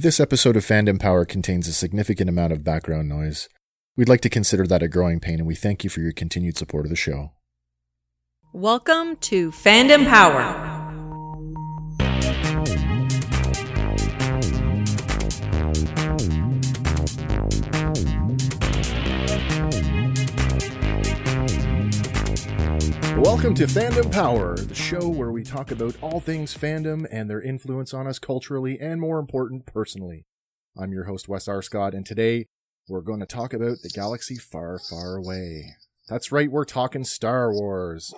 This episode of Fandom Power contains a significant amount of background noise. We'd like to consider that a growing pain, and we thank you for your continued support of the show. Welcome to Fandom Power. Welcome to Fandom Power, the show where we talk about all things fandom and their influence on us culturally and, more important, personally. I'm your host, Wes R. Scott, and today we're going to talk about the galaxy far, far away. That's right, we're talking Star Wars.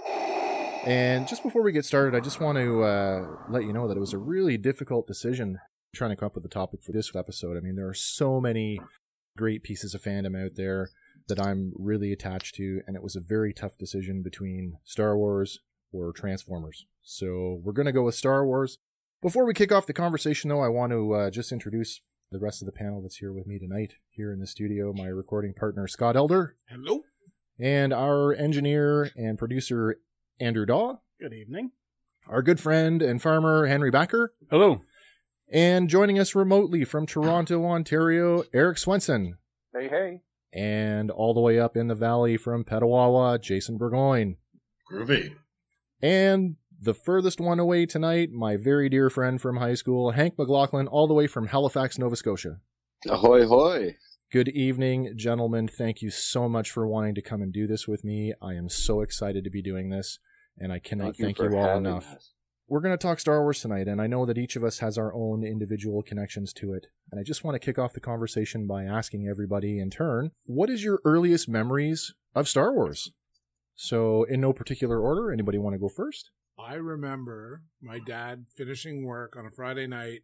And just before we get started, I just want to uh, let you know that it was a really difficult decision trying to come up with a topic for this episode. I mean, there are so many great pieces of fandom out there that I'm really attached to, and it was a very tough decision between Star Wars or Transformers. So we're going to go with Star Wars. Before we kick off the conversation, though, I want to uh, just introduce the rest of the panel that's here with me tonight, here in the studio. My recording partner, Scott Elder. Hello. And our engineer and producer, Andrew Daw. Good evening. Our good friend and farmer, Henry Backer. Hello. And joining us remotely from Toronto, Ontario, Eric Swenson. Hey, hey and all the way up in the valley from Petawawa, Jason Burgoyne. Groovy. And the furthest one away tonight, my very dear friend from high school, Hank McLaughlin, all the way from Halifax, Nova Scotia. Ahoy, hoy. Good evening, gentlemen. Thank you so much for wanting to come and do this with me. I am so excited to be doing this, and I cannot thank, thank you, you all enough. Us we're going to talk Star Wars tonight, and I know that each of us has our own individual connections to it. And I just want to kick off the conversation by asking everybody in turn, what is your earliest memories of Star Wars? So, in no particular order, anybody want to go first? I remember my dad finishing work on a Friday night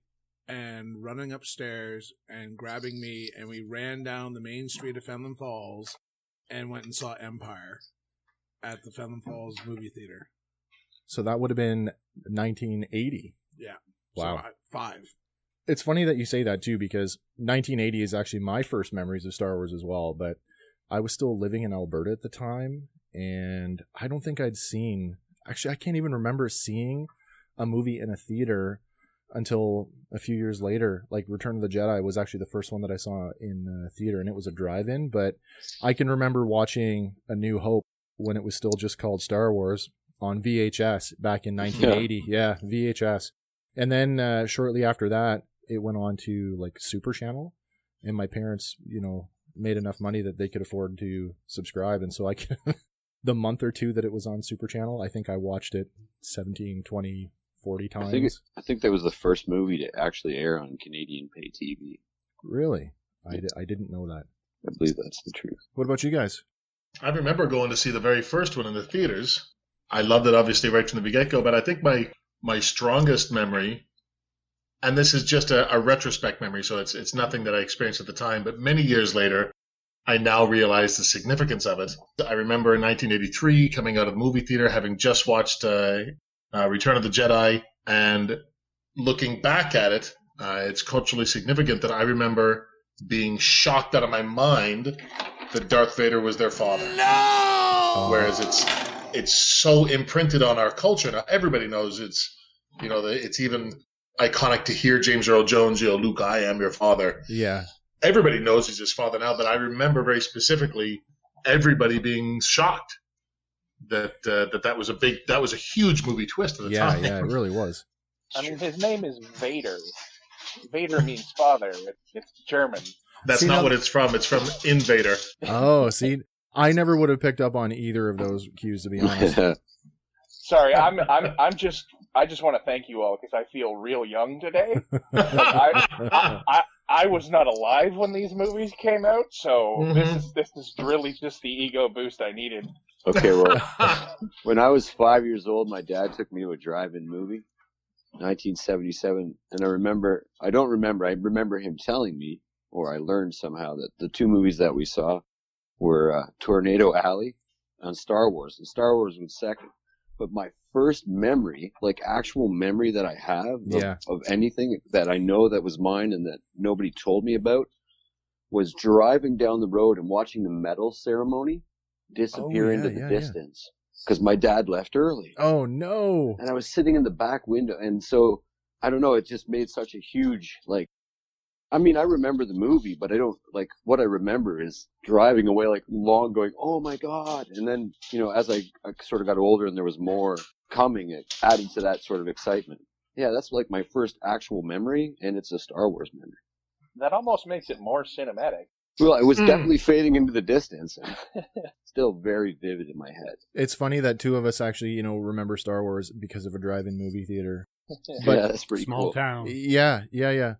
and running upstairs and grabbing me, and we ran down the main street of Fenelon Falls and went and saw Empire at the Fenelon Falls movie theater. So that would have been 1980. Yeah. Wow. So five. It's funny that you say that too, because 1980 is actually my first memories of Star Wars as well. But I was still living in Alberta at the time, and I don't think I'd seen. Actually, I can't even remember seeing a movie in a theater until a few years later. Like Return of the Jedi was actually the first one that I saw in a theater, and it was a drive-in. But I can remember watching A New Hope when it was still just called Star Wars on VHS back in 1980. Yeah, yeah VHS. And then uh, shortly after that, it went on to like Super Channel, and my parents, you know, made enough money that they could afford to subscribe, and so I could. the month or two that it was on Super Channel, I think I watched it 17, 20, 40 times. I think, I think that was the first movie to actually air on Canadian pay TV. Really? I, I didn't know that. I believe that's the truth. What about you guys? I remember going to see the very first one in the theaters I loved it obviously right from the get go, but I think my my strongest memory, and this is just a, a, retrospect memory, so it's it's nothing that I experienced at the time, but many years later, I now realize the significance of it. I remember in 1983 coming out of the movie theater, having just watched uh, uh, Return of the Jedi, and looking back at it, uh, it's culturally significant that I remember being shocked out of my mind that Darth Vader was their father. No. Whereas it's it's so imprinted on our culture now. Everybody knows it's you know it's even iconic to hear James Earl Jones, you know, Luke, I am your father. Yeah. Everybody knows he's his father now, but I remember very specifically everybody being shocked that uh, that that was a big that was a huge movie twist at the yeah, time. Yeah, yeah, it really was. I mean, his name is Vader. Vader means father. It's German. That's see, not now, what it's from. It's from Invader. Oh, see, I never would have picked up on either of those cues to be honest. Sorry, I'm I'm I'm just I just want to thank you all because I feel real young today. I, I, I, I, was not alive when these movies came out, so mm-hmm. this is this is really just the ego boost I needed. Okay, well, when I was five years old, my dad took me to a drive-in movie, 1977, and I remember I don't remember I remember him telling me, or I learned somehow that the two movies that we saw were uh, Tornado Alley and Star Wars, and Star Wars was second. But my first memory, like actual memory that I have yeah. of, of anything that I know that was mine and that nobody told me about, was driving down the road and watching the medal ceremony disappear oh, yeah, into the yeah, distance because my dad left early. Oh no! And I was sitting in the back window, and so I don't know. It just made such a huge like I mean, I remember the movie, but I don't like what I remember is driving away like long, going, "Oh my god!" And then you know, as I, I sort of got older and there was more coming, it added to that sort of excitement. Yeah, that's like my first actual memory, and it's a Star Wars memory. That almost makes it more cinematic. Well, it was Mm. definitely fading into the distance, and still very vivid in my head. It's funny that two of us actually, you know, remember Star Wars because of a drive-in movie theater. But- yeah, that's pretty Small cool. town. Yeah, yeah, yeah.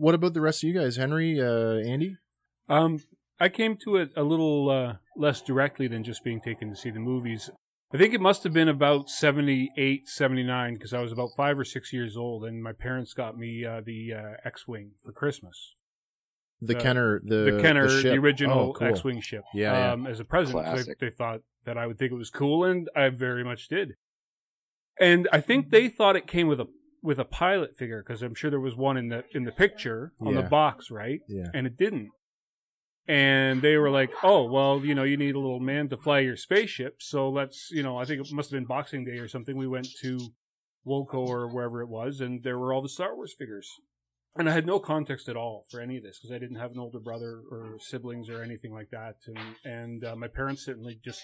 What about the rest of you guys, Henry, uh, Andy? Um, I came to it a little uh, less directly than just being taken to see the movies. I think it must have been about 78, 79, because I was about five or six years old, and my parents got me uh, the uh, X Wing for Christmas. The Uh, Kenner, the The, Kenner, the, ship. original Oh, cool. X Wing ship. Yeah, yeah. um, As a present. 'cause Classic. They, they thought that I would think it was cool, and I very much did. And I think they thought it came with a with a pilot figure because I'm sure there was one in the in the picture on Yeah. the box, right? Yeah. and it didn't. And they were like, "Oh, well, you know, you need a little man to fly your spaceship, so let's, you know, I think it must have been Boxing Day or something. We went to Woolco or wherever it was, and there were all the Star Wars figures. And I had no context at all for any of this because I didn't have an older brother or siblings or anything like that, and and uh, my parents certainly just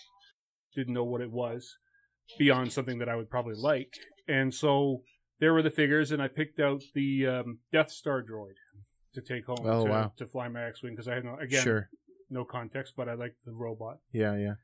didn't know what it was beyond something that I would probably like. And so there were the figures, and I picked out the um, Death Star droid to take home Oh, to, wow. to fly my X-wing because I had no again Sure. no context, but I liked the robot. Yeah, yeah.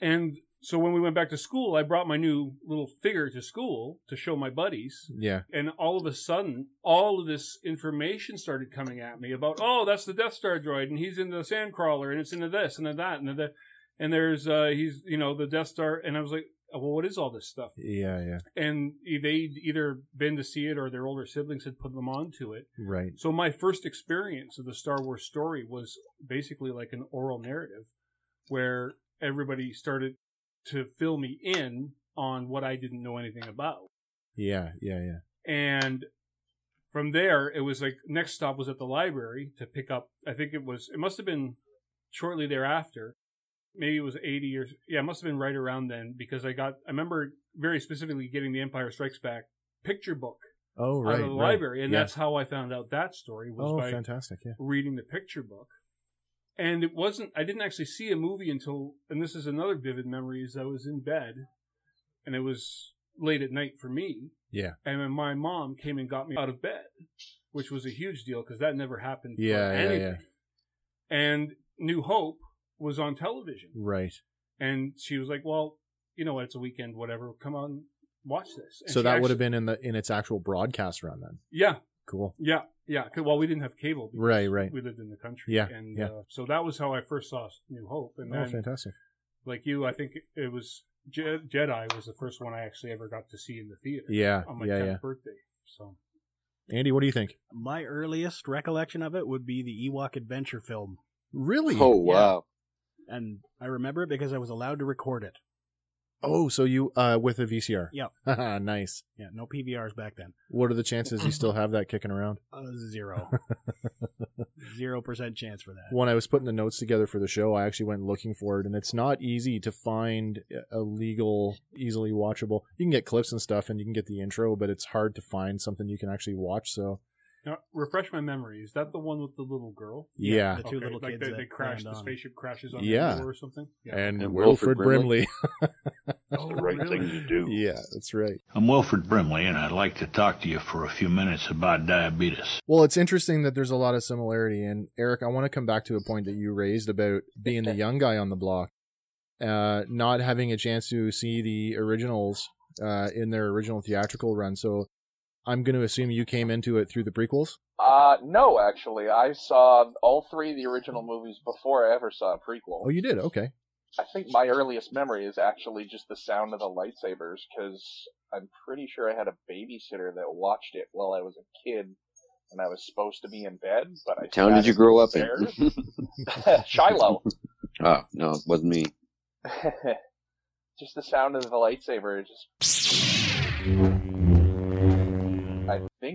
And so when we went back to school, I brought my new little figure to school to show my buddies. Yeah. And all of a sudden, all of this information started coming at me about, oh, that's the Death Star droid, and he's in the Sandcrawler, and it's into this and that, and the, and there's uh, he's you know the Death Star, and I was like, well, what is all this stuff? Yeah, yeah. And they'd either been to see it or their older siblings had put them onto it. Right. So my first experience of the Star Wars story was basically like an oral narrative where everybody started to fill me in on what I didn't know anything about. Yeah, yeah, yeah. And from there, it was like next stop was at the library to pick up. I think it was, it must have been shortly thereafter. Maybe it was 80 years. Yeah, it must have been right around then because I got, I remember very specifically getting the Empire Strikes Back picture book Oh, out right. of the right. library. And Yeah. that's how I found out that story was Oh, by fantastic. Yeah. reading the picture book. And it wasn't, I didn't actually see a movie until, and this is another vivid memory, is I was in bed and it was late at night for me. Yeah. And then my mom came and got me out of bed, which was a huge deal because that never happened Yeah, yeah, yeah. And New Hope was on television. Right. And she was like, well, you know what, it's a weekend, whatever, come on, watch this. And so she that would have been in the in its actual broadcast run then. Yeah, Cool. yeah, yeah. 'Cause- Well, we didn't have cable. Right, right. We lived in the country. Yeah, and yeah. Uh, so that was how I first saw New Hope. And Oh, then, fantastic. like you, I think it was Je- Jedi was the first one I actually ever got to see in the theater. Yeah, on my yeah, 10th yeah. birthday. So Andy, what do you think? My earliest recollection of it would be the Ewok adventure film. Really? Oh wow! And I remember it because I was allowed to record it. Oh, so you uh with a VCR? Yep. nice. Yeah, no PVRs back then. What are the chances you still have that kicking around? Uh, zero. Zero percent chance for that. When I was putting the notes together for the show, I actually went looking for it, and it's not easy to find a legal, easily watchable. You can get clips and stuff, and you can get the intro, but it's hard to find something you can actually watch. So, now, refresh my memory. Is that the one with the little girl? yeah. The two Okay, little like kids they, that they crash. The on. spaceship crashes on Yeah. the door or something. Yeah. And, And Wilford, Wilford Brimley. That's the right thing to do. yeah, that's right. I'm Wilford Brimley, and I'd like to talk to you for a few minutes about diabetes. Well, it's interesting that there's a lot of similarity. And Eric, I want to come back to a point that you raised about being the young guy on the block, uh, not having a chance to see the originals uh, in their original theatrical run. So I'm going to assume you came into it through the prequels. Uh, no, actually, I saw all three of the original movies before I ever saw a prequel. Oh, you did? Okay. I think my earliest memory is actually just the sound of the lightsabers, because I'm pretty sure I had a babysitter that watched it while I was a kid, and I was supposed to be in bed, but I What town did you grow up in? Shiloh. oh no, it wasn't me. just the sound of the lightsaber just I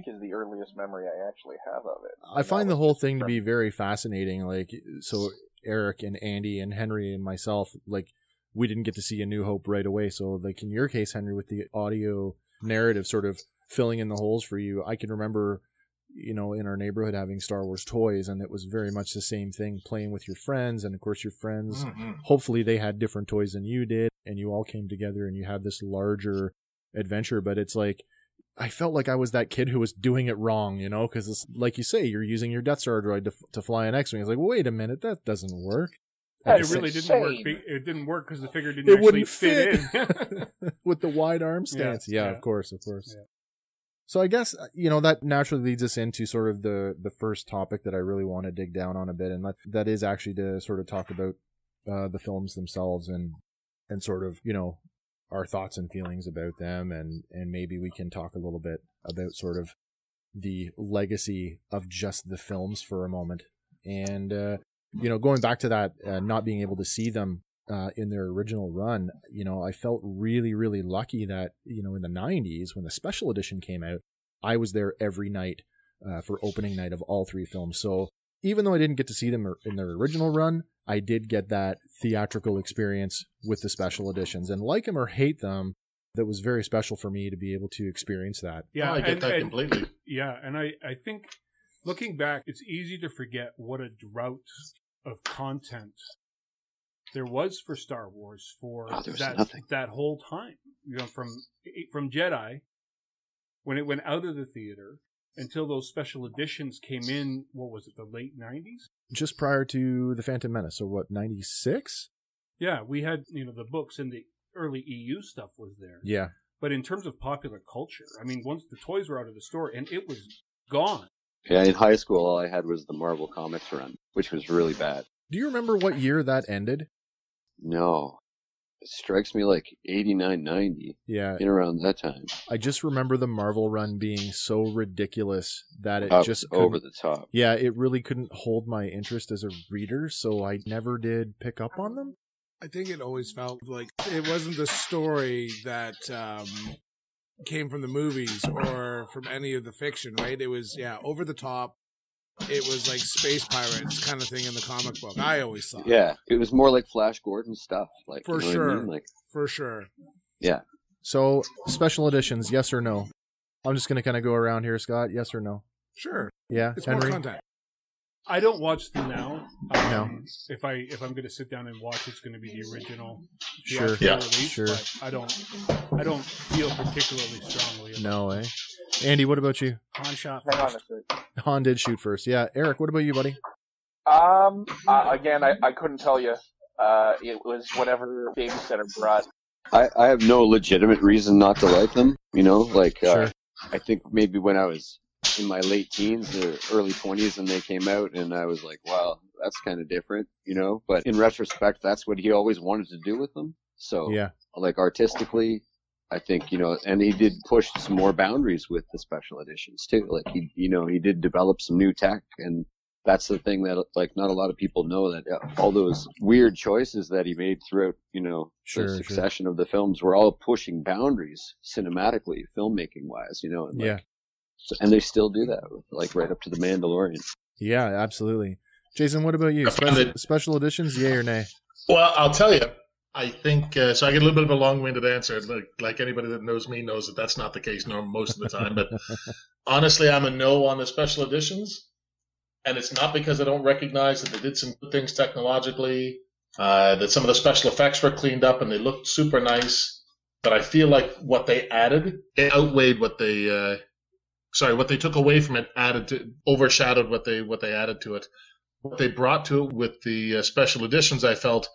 think is the earliest memory I actually have of it. I find the whole just thing to be very fascinating. Like, so Eric and Andy and Henry and myself, like, we didn't get to see A New Hope right away. So, like, in your case, Henry, with the audio narrative sort of filling in the holes for you, I can remember you know, in our neighborhood having Star Wars toys, and it was very much the same thing, playing with your friends, and of course your friends. Mhm. Hopefully, they had different toys than you did, and you all came together and you had this larger adventure. But it's like I felt like I was that kid who was doing it wrong, you know, because it's like you say, you're using your Death Star droid to, to fly an X-wing. It's like, wait a minute, that doesn't work. it That's really didn't work. It didn't work because the figure didn't It actually wouldn't fit, fit in. with the wide arm stance. Yeah, yeah. of course, of course. Yeah. So I guess uh, you know that naturally leads us into sort of the the first topic that I really want to dig down on a bit, and that that is actually to sort of talk about uh, the films themselves and and sort of you know our thoughts and feelings about them, and and maybe we can talk a little bit about sort of the legacy of just the films for a moment, and uh, you know going back to that uh, not being able to see them uh, in their original run, you know, I felt really, really lucky that, you know, in the 90s, when the special edition came out, I was there every night uh, for opening night of all three films. So even though I didn't get to see them in their original run, I did get that theatrical experience with the special editions. And like them or hate them, that was very special for me to be able to experience that. yeah, Oh, I get and- that and- completely. Yeah, and I, I think looking back, it's easy to forget what a drought of content there was for Star Wars for Oh, that nothing. that whole time. You know, from from Jedi when it went out of the theater until those special editions came in. What was it? The late nineties. Just prior to The Phantom Menace. So what, 96? Yeah, we had you know the books and the early EU stuff was there. Yeah. But in terms of popular culture, I mean, once the toys were out of the store and it was gone. Yeah, in high school, all I had was the Marvel Comics run, which was really bad. Do you remember what year that ended? No, it strikes me like 89, 90, Yeah. in around that time. I just remember the Marvel run being so ridiculous that it Up just over the top. Yeah, it really couldn't hold my interest as a reader, so I never did pick up on them. I think it always felt like it wasn't the story that um, came from the movies or from any of the fiction, right? It was, yeah, over the top. It was like space pirates kind of thing in the comic book. I always thought. Yeah, it was more like Flash Gordon stuff. Like For you know what I sure. mean? Like For sure. Yeah. So, special editions, yes or no? I'm just going to kind of go around here, Scott. Yes or no? Sure. Yeah, It's Henry. more content. I don't watch them now. Um, No. If I if I'm going to sit down and watch, it's going to be the original. Sure. Yeah. Release, Sure. I don't. I don't feel particularly strongly. About No, eh? Andy, what about you? Han shot Hang on first. a sec. Han did shoot first. Yeah, Eric, what about you, buddy? Um, uh, again, I, I couldn't tell you. Uh, it was whatever babysitter brought. I, I have no legitimate reason not to like them. You know, like uh, Sure. I think maybe when I was in my late teens or early twenties, and they came out, and I was like, wow, that's kind of different. You know, but in retrospect, that's what he always wanted to do with them. So Yeah, like artistically i think you know and he did push some more boundaries with the special editions too like he you know he did develop some new tech and that's the thing that like not a lot of people know that uh, all those weird choices that he made throughout you know Sure, the sure. succession of the films were all pushing boundaries cinematically filmmaking wise you know and, like, yeah, so- and they still do that like right up to the mandalorian yeah, absolutely. Jason, what about you? Special, special editions, yay or nay? Well, I'll tell you. I think uh, so. I get a little bit of a long-winded answer. Like, like anybody that knows me knows that that's not the case norm most of the time. But honestly, I'm a no on the special editions, and it's not because I don't recognize that they did some good things technologically, uh, that some of the special effects were cleaned up and they looked super nice. But I feel like what they added it outweighed what they, uh, sorry, what they took away from it added to overshadowed what they what they added to it. What they brought to it with the uh, special editions, I felt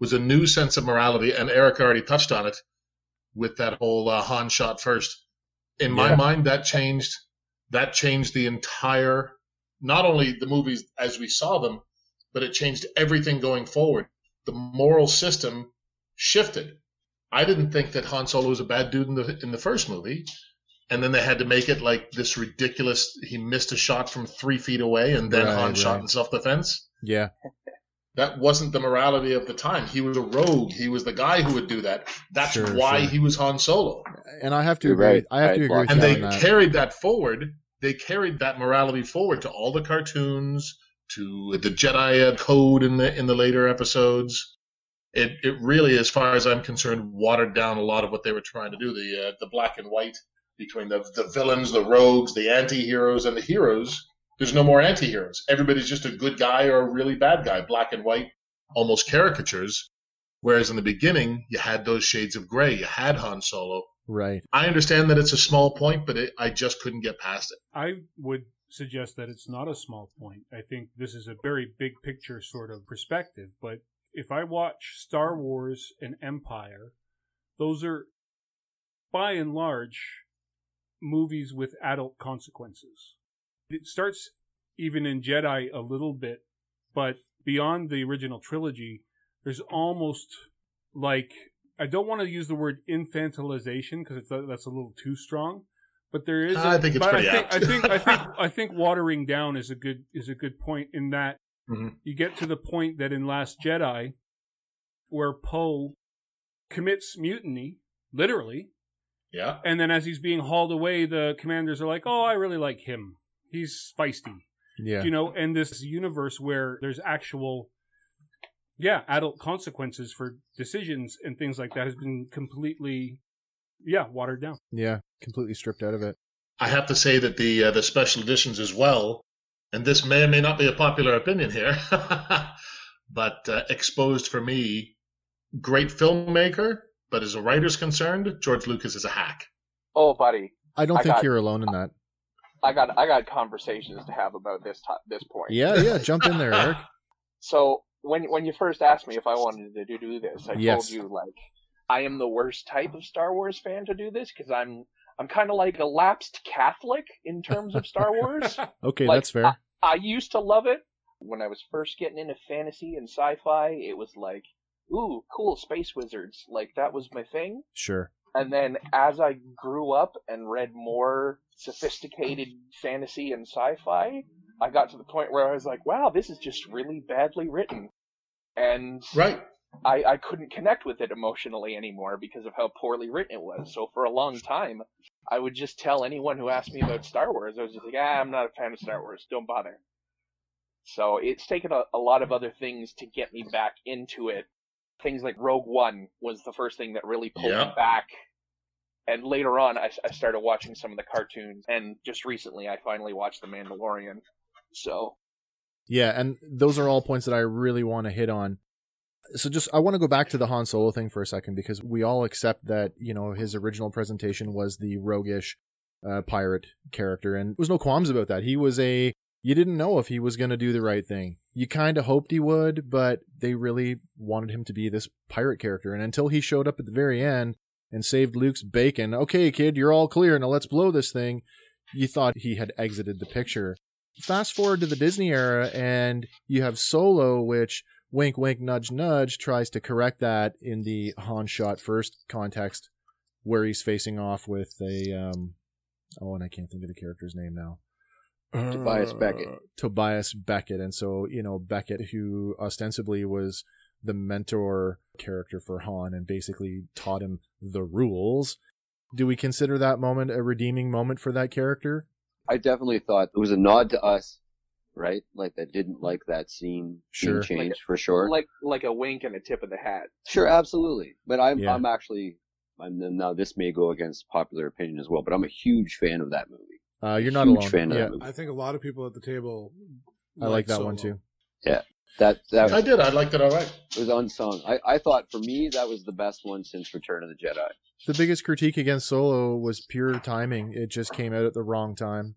was a new sense of morality, and Eric already touched on it with that whole uh, Han shot first. In my Yeah. mind, that changed that changed the entire, not only the movies as we saw them, but it changed everything going forward. The moral system shifted. I didn't think that Han Solo was a bad dude in the in the first movie, and then they had to make it like this ridiculous. He missed a shot from three feet away, and then Right, Han shot in self defense Yeah, that wasn't the morality of the time. He was a rogue. He was the guy who would do that. That's Sure, why sure. he was Han Solo. and I have to You're agree. right. I have to agree And you they on that. carried that forward. They carried that morality forward to all the cartoons, to the Jedi uh, code in the in the later episodes. It it really, as far as I'm concerned, watered down a lot of what they were trying to do. The uh, the black and white between the, the villains, the rogues, the anti-heroes, and the heroes. There's no more anti-heroes. Everybody's just a good guy or a really bad guy, black and white, almost caricatures. Whereas in the beginning, you had those shades of gray. You had Han Solo. Right. I understand that it's a small point, but it, I just couldn't get past it. I would suggest that it's not a small point. I think this is a very big picture sort of perspective. But if I watch Star Wars and Empire, those are by and large movies with adult consequences. It starts even in Jedi a little bit, but beyond the original trilogy, there's almost like I don't want to use the word infantilization because that's a little too strong, but there is. I think it's pretty I think. I think I think I think watering down is a good is a good point in that Mhm. you get to the point that in Last Jedi, where Poe commits mutiny, literally, Yeah. and then as he's being hauled away, the commanders are like, "Oh, I really like him. He's feisty." Yeah. You know, and this universe where there's actual, yeah, adult consequences for decisions and things like that has been completely, yeah, watered down. Yeah. Completely stripped out of it. I have to say that the uh, the special editions as well, and this may or may not be a popular opinion here, but uh, exposed for me, great filmmaker, but as a writer's concerned, George Lucas is a hack. Oh, buddy, I don't I think got- you're alone in that. I got I got conversations to have about this to- this point. Yeah, yeah. Jump in there, Eric. So when when you first asked me if I wanted to do, do this, I Yes. told you like I am the worst type of Star Wars fan to do this because I'm I'm kind of like a lapsed Catholic in terms of Star Wars. Okay, Like, that's fair. I used to love it when I was first getting into fantasy and sci-fi. It was like, ooh, cool space wizards. Like that was my thing. Sure. And then as I grew up and read more sophisticated fantasy and sci-fi, I got to the point where I was like, wow, this is just really badly written. And Right. I, I couldn't connect with it emotionally anymore because of how poorly written it was. So for a long time, I would just tell anyone who asked me about Star Wars, I was just like, ah, I'm not a fan of Star Wars. Don't bother. So it's taken a, a lot of other things to get me back into it. Things like Rogue One was the first thing that really pulled Yeah. me back. And later on, I, I started watching some of the cartoons, and just recently, I finally watched The Mandalorian. So Yeah, and those are all points that I really want to hit on. So just I want to go back to the Han Solo thing for a second because we all accept that, you know, his original presentation was the roguish uh, pirate character and there was no qualms about that. He was a you didn't know if he was going to do the right thing. You kind of hoped he would, but they really wanted him to be this pirate character and until he showed up at the very end and saved Luke's bacon, okay kid, you're all clear, now let's blow this thing. You thought he had exited the picture fast forward to the Disney era, and you have Solo, which wink, wink, nudge, nudge tries to correct that in the Han shot first context, where he's facing off with a um, oh, and I can't think of the character's name now. Tobias Beckett. Tobias Beckett, and so you know Beckett, who ostensibly was the mentor character for Han and basically taught him the rules. Do we consider that moment a redeeming moment for that character? I definitely thought it was a nod to us, right? Like that didn't like that scene Sure. being changed for sure. like like a wink and a tip of the hat. Sure, absolutely. But I'm Yeah. I'm actually I'm now this may go against popular opinion as well, but I'm a huge fan of that movie. Uh, you're not huge alone. fan of yeah, that movie. I think a lot of people at the table. I like that one too. too. That that I did. I liked it all right. It was unsung. I, I thought for me that was the best one since Return of the Jedi. The biggest critique against Solo was pure timing. It just came out at the wrong time.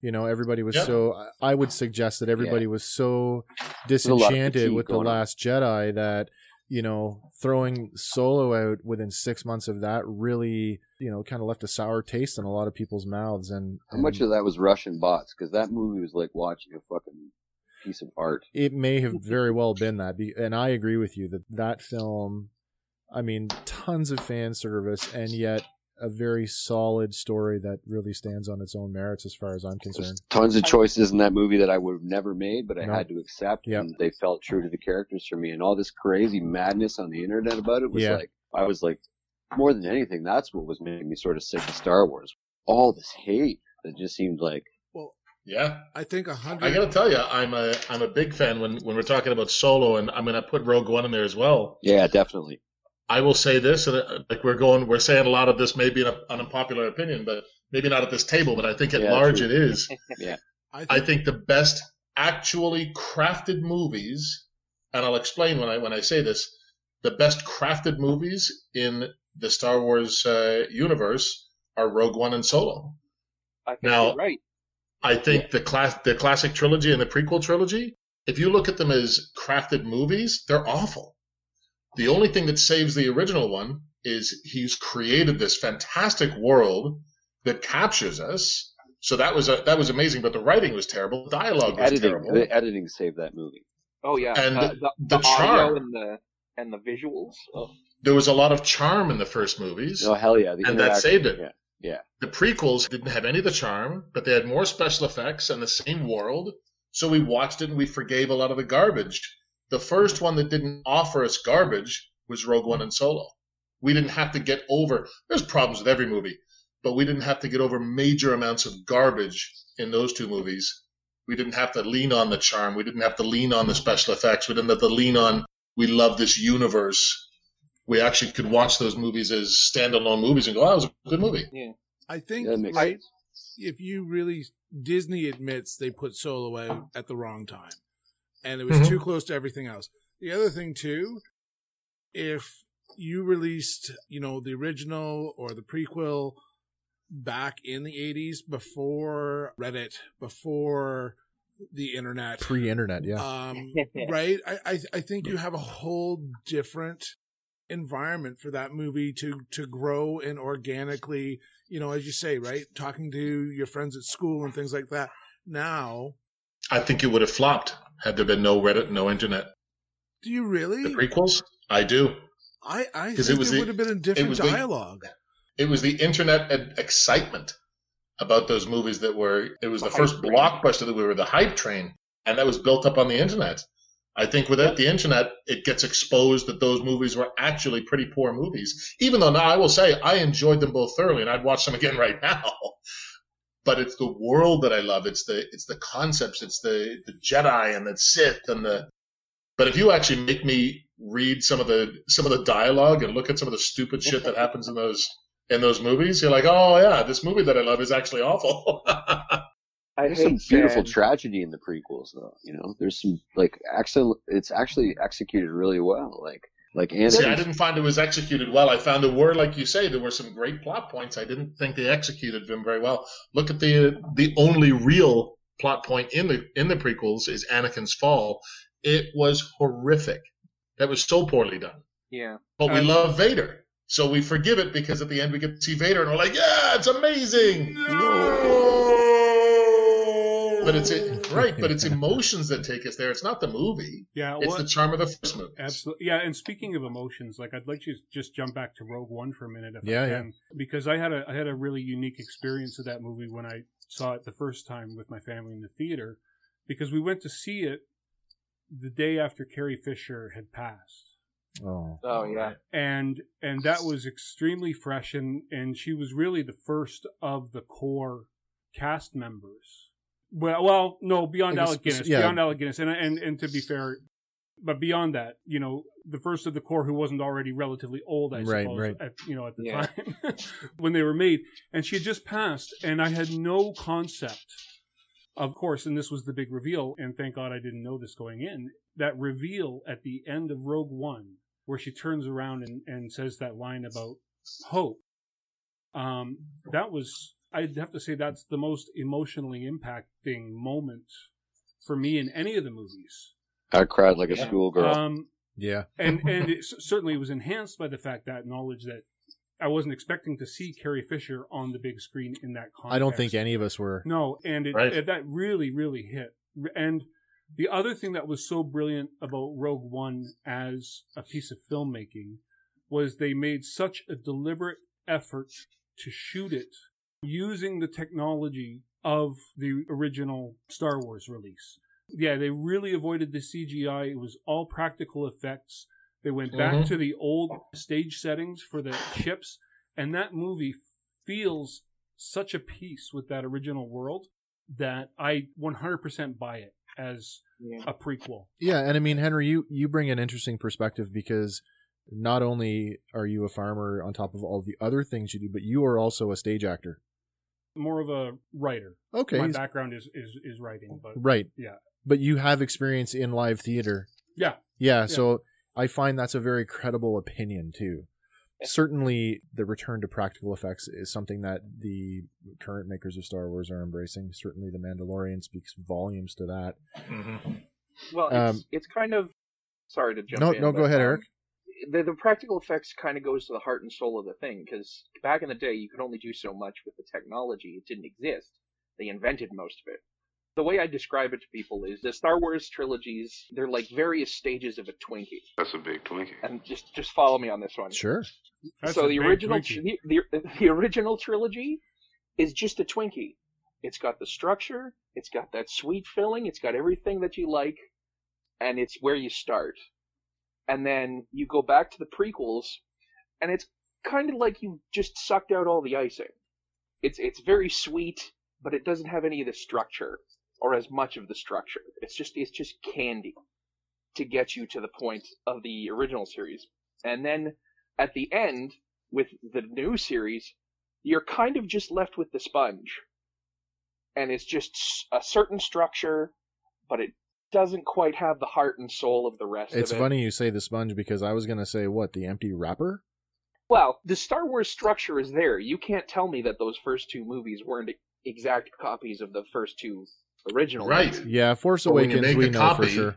You know, everybody was Yeah. so. I would suggest that everybody was so a lot of disenchanted critique with the going on. Last Jedi that you know throwing Solo out within six months of that really you know kind of left a sour taste in a lot of people's mouths. And, How much of that was Russian bots? Because that movie was like watching a fucking piece of art. it may have very well been that. And I agree with you that that film. I mean, tons of fan service, and yet a very solid story that really stands on its own merits as far as I'm There's concerned. tons of choices in that movie that I would have never made, but I No. had to accept, Yep. and they felt true to the characters for me. And all this crazy madness on the internet about it was Yeah. like, I was like, more than anything, that's what was making me sort of sick of Star Wars. All this hate that just seemed like, Yeah. I think a hundred. I got to tell you, I'm a I'm a big fan when when we're talking about Solo, and I'm going to put Rogue One in there as well. yeah, definitely. I will say this, and uh, like we're going, we're saying a lot of this may be an, an unpopular opinion, but maybe not at this table, but I think at Yeah, large true. it is. Yeah. I I think the best actually crafted movies, and I'll explain when I when I say this, the best crafted movies in the Star Wars uh, universe are Rogue One and Solo. I think Now- you're right. I think the class the classic trilogy and the prequel trilogy, if you look at them as crafted movies, they're awful. The only thing that saves the original one is he's created this fantastic world that captures us. So that was a, that was amazing, but the writing was terrible. The dialogue The was editing, terrible. the editing saved that movie. Oh yeah, And uh, the, the the audio charm. and the and the visuals. Oh, There was a lot of charm in the first movies. Oh hell yeah! The And that saved it. Yeah, yeah. The prequels didn't have any of the charm, but they had more special effects and the same world. So we watched it and we forgave a lot of the garbage. The first one that didn't offer us garbage was Rogue One and Solo. We didn't have to get over, there's problems with every movie, but we didn't have to get over major amounts of garbage in those two movies. We didn't have to lean on the charm. We didn't have to lean on the special effects. We didn't have to lean on, we love this universe. We actually could watch those movies as standalone movies and go, oh, that was a good movie. I think That makes right if you really Disney admits they put Solo out at the wrong time, and it was Mhm. too close to everything else. The other thing too, if you released you know the original or the prequel back in the '80s before Reddit, before the internet, Pre-internet, yeah. um, right? I, I I think you have a whole different environment for that movie to to grow and organically, you know, as you say, right? Talking to your friends at school and things like that. Now, I think it would have flopped had there been no Reddit, no internet. do you really? The prequels, I do. I I think it was there the- would have been a it different the- dialogue. It was the internet excitement about those movies that were. It was The the first blockbuster that we were the hype train, and that was built up on the internet. I think without the internet, it gets exposed that those movies were actually pretty poor movies. Even though now I will say I enjoyed them both thoroughly, and I'd watch them again right now. But it's the world that I love. It's the it's the concepts. It's the the Jedi and the Sith and the. But if you actually make me read some of the some of the dialogue and look at some of the stupid shit that happens in those in those movies, you're like, oh yeah, this movie that I love is actually awful. I There's some beautiful saying- tragedy in the prequels, though. You know, there's some like excellent. It's actually executed really well. Like like See, I didn't find it was executed well. I found there were, like you say, there were some great plot points. I didn't think they executed them very well. Look at the the only real plot point in the in the prequels is Anakin's fall. It was horrific. That was so poorly done. Yeah. But we Um, love Vader, so we forgive it because at the end we get to see Vader and we're like, yeah, it's amazing. But it's it, right, but it's emotions that take us there. It's not the movie. Yeah, It's the charm of the first movie. Absolutely. Yeah, and speaking of emotions, like I'd like to just jump back to Rogue One for a minute if Yeah, I yeah. Because I had a I had a really unique experience of that movie when I saw it the first time with my family in the theater. Because we went to see it the day after Carrie Fisher had passed. Oh. Oh yeah. And and that was extremely fresh and, and she was really the first of the core cast members. Well, well, no, beyond I guess- Alec Guinness, yeah. beyond Alec Guinness, and and and to be fair, but beyond that, you know, the first of the core who wasn't already relatively old, I Right, suppose, right. at you know at the Yeah. time when they were made, and she had just passed, and I had no concept, of course, and this was the big reveal, and thank God I didn't know this going in. That reveal at the end of Rogue One, where she turns around and, and says that line about hope. Um, that was I'd have to say that's the most emotionally impacting moment for me in any of the movies. I cried like a Yeah. schoolgirl. Um, Yeah. and and it, certainly was enhanced by the fact that knowledge that I wasn't expecting to see Carrie Fisher on the big screen in that context. I don't think any of us were. No, and it, Right. it- that really, really hit. And the other thing that was so brilliant about Rogue One as a piece of filmmaking was they made such a deliberate effort to shoot it using the technology of the original Star Wars release. Yeah, they really avoided the CGI. It was all practical effects. They went back Mhm. to the old stage settings for the ships, and that movie feels such a piece with that original world that I 100% buy it as Yeah. a prequel. Yeah, and I mean, Henry, you you bring an interesting perspective because not only are you a farmer on top of all the other things you do, but you are also a stage actor. More of a writer. Okay. My he's- background is, is, is writing, but Right. yeah. But you have experience in live theater. Yeah. Yeah, so I find that's a very credible opinion too. Certainly, the return to practical effects is something that the current makers of Star Wars are embracing. Certainly, The Mandalorian speaks volumes to that. Well, it's, Um, it's kind of sorry to jump No, in. no, go ahead, um, Eric. The, the practical effects kind of goes to the heart and soul of the thing because back in the day, you could only do so much with the technology. It didn't exist. They invented most of it. The way I describe it to people is the Star Wars trilogies. They're like various stages of a Twinkie. That's a big Twinkie. And just just follow me on this one. Sure. That's so the original the, the the original trilogy is just a Twinkie. It's got the structure, it's got that sweet filling, it's got everything that you like, and it's where you start. And then you go back to the prequels, and it's kind of like you just sucked out all the icing. It's it's very sweet, but it doesn't have any of the structure or as much of the structure. It's just it's just candy to get you to the point of the original series. And then at the end with the new series, you're kind of just left with the sponge. And it's just a certain structure, but it doesn't quite have the heart and soul of the rest It's of it. funny you say the sponge because I was going to say, what, the empty wrapper? Well, the Star Wars structure is there. You can't tell me that those first two movies weren't exact copies of the first two original Right. movies. Yeah, Force But Awakens, we a know for sure.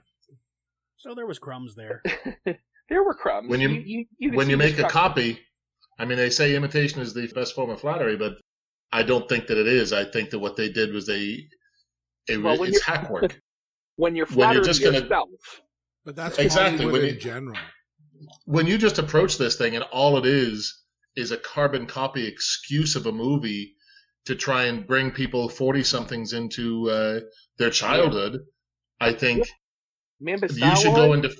So there was crumbs there. There were crumbs. When you- you, you could when you make a copy, I mean, they say imitation is the best form of flattery, but I don't think that it is. I think that what they did was they, it, Well, it's hack work. when you're when you're flattering just gonna- yourself. But that's Exactly, Hollywood when in you- general. when you just approach this thing and all it is is a carbon copy excuse of a movie to try and bring people 40 somethings into uh, their childhood, I think Mambasawa, you should go into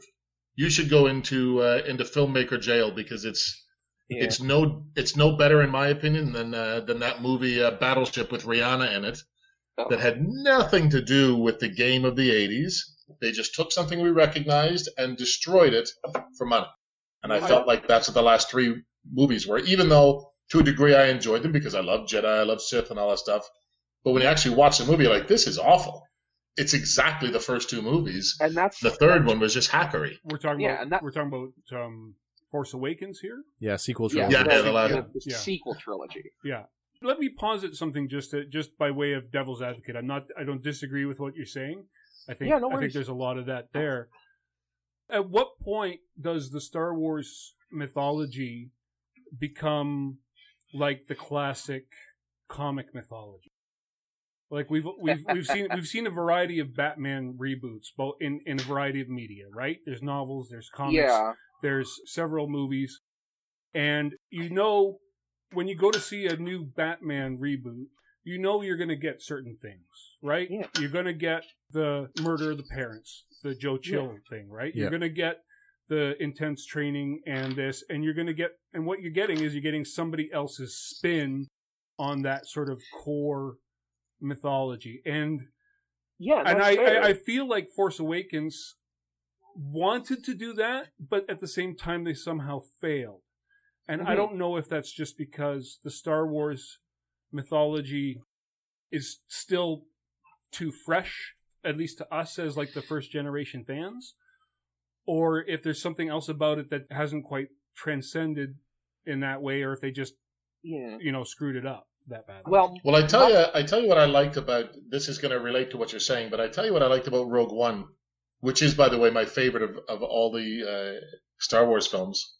you should go into uh, into filmmaker jail because it's Yeah. it's no it's no better in my opinion than uh, than that movie uh, Battleship with Rihanna in it Oh. that had nothing to do with the game of the 80s. They just took something we recognized and destroyed it for money. And I Well, felt like that's what the last three movies were, even though to a degree I enjoyed them because I love Jedi, I love Sith and all that stuff. But when you actually watch the movie, you're like, this is awful. It's exactly the first two movies. and that's The third one was just hackery. We're talking Yeah, about and that- we're talking about um, Force Awakens here. Yeah, sequel yeah, trilogy. Yeah, the, the last- the Yeah. sequel trilogy. Yeah. Let me posit something just to, just by way of devil's advocate. I'm not I don't disagree with what you're saying. I think Yeah, no I think there's a lot of that there. At what point does the Star Wars mythology become like the classic comic mythology? Like we've we've we've seen we've seen a variety of Batman reboots, both in in a variety of media. Right? There's novels, there's comics, Yeah, there's several movies, and you know when you go to see a new Batman reboot, you know you're going to get certain things, right? Yeah. You're going to get the murder of the parents, the Joe Chill thing, right? You're going to get the intense training and this, and you're going to get, and what you're getting is you're getting somebody else's spin on that sort of core mythology, and yeah, and I. I I feel like Force Awakens wanted to do that, but at the same time they somehow failed. And I Mhm. don't know if that's just because the Star Wars mythology is still too fresh, at least to us as like the first generation fans, or if there's something else about it that hasn't quite transcended in that way, or if they just yeah. you know screwed it up that bad. Well, Well, I tell you, I tell you what I liked about this is going to relate to what you're saying, but I tell you what I liked about Rogue One, which is, by the way, my favorite of, of all the uh, Star Wars films.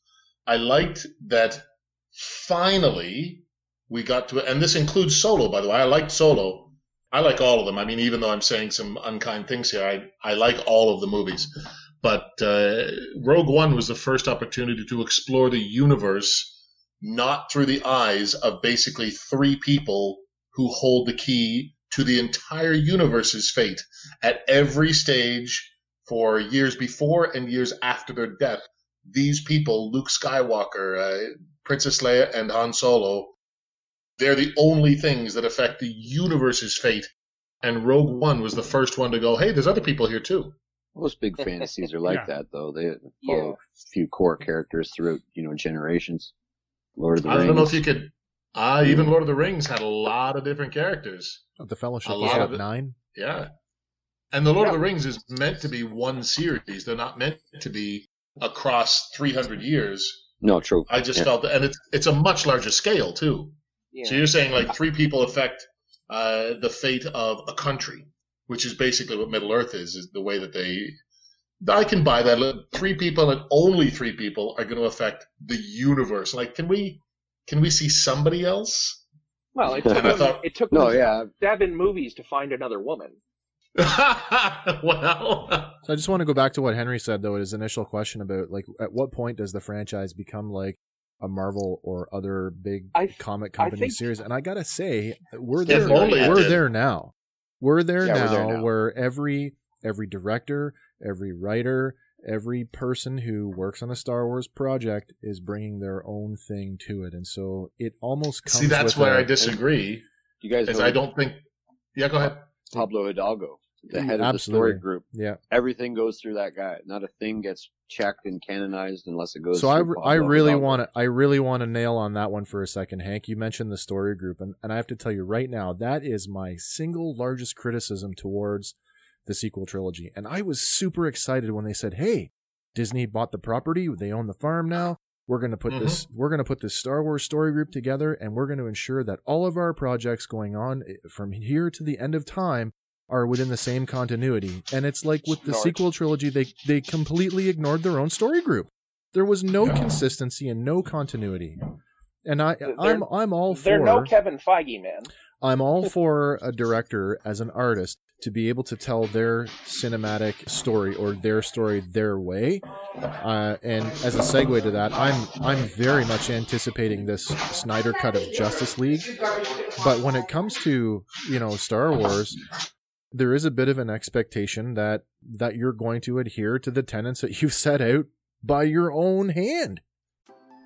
I liked that finally we got to, it, and this includes Solo, by the way. I liked Solo. I like all of them. I mean, even though I'm saying some unkind things here, I I like all of the movies. But uh, Rogue One was the first opportunity to explore the universe not through the eyes of basically three people who hold the key to the entire universe's fate at every stage for years before and years after their death. These people, Luke Skywalker, uh, Princess Leia, and Han Solo, they're the only things that affect the universe's fate. And Rogue One was the first one to go, hey, there's other people here too. Most big fantasies are like Yeah. that, though. They follow Yeah. a few core characters throughout, you know, generations. Lord of the I Rings. don't know if you could. Ah, even Lord of the Rings had a lot of different characters. The Fellowship A was lot of it- nine? Yeah. And the Lord of the Rings is meant to be one series. They're not meant to be across 300 years. No, true. I just Yeah. felt, and it's it's a much larger scale too. Yeah. So you're saying like three people affect uh, the fate of a country, which is basically what Middle Earth is. Is the way that they. I can buy that. Three people and only three people are going to affect the universe. Like, can we can we see somebody else? Well, it took And I them, thought- it took No, yeah. seven movies to find another woman. well, So I just want to go back to what Henry said though, his initial question about like at what point does the franchise become like a Marvel or other big I- comic company think- series? And I gotta say, we're there. only we're did. there now. We're there, Yeah, now, we're there now. where every every director, every writer, every person who works on a Star Wars project is bringing their own thing to it, and so it almost comes. see, that's with where a- I disagree. You guys know I don't think. Yeah, go ahead. Pablo Hidalgo, the head of the story group. Yeah. Everything goes through that guy. Not a thing gets checked and canonized unless it goes. So I, through I Pablo really want to I really want to nail on that one for a second, Hank. You mentioned the story group, and, and I have to tell you right now that is my single largest criticism towards the sequel trilogy. And I was super excited when they said, "Hey, Disney bought the property; they own the farm now. We're going to put this we're going to put this Star Wars story group together, and we're going to ensure that all of our projects going on eh, from here to the end of time." Are within the same continuity, and it's like with the Snort. sequel trilogy, they they completely ignored their own story group. There was no consistency and no continuity. And I, They're- I'm, I'm all They're no for, Kevin Feige, man. I'm all for a director as an artist to be able to tell their cinematic story or their story their way. Uh, and as a segue to that, I'm, I'm very much anticipating this Snyder cut of Justice League. But when it comes to, you know, Star Wars, there is a bit of an expectation that that you're going to adhere to the tenets that you've set out by your own hand.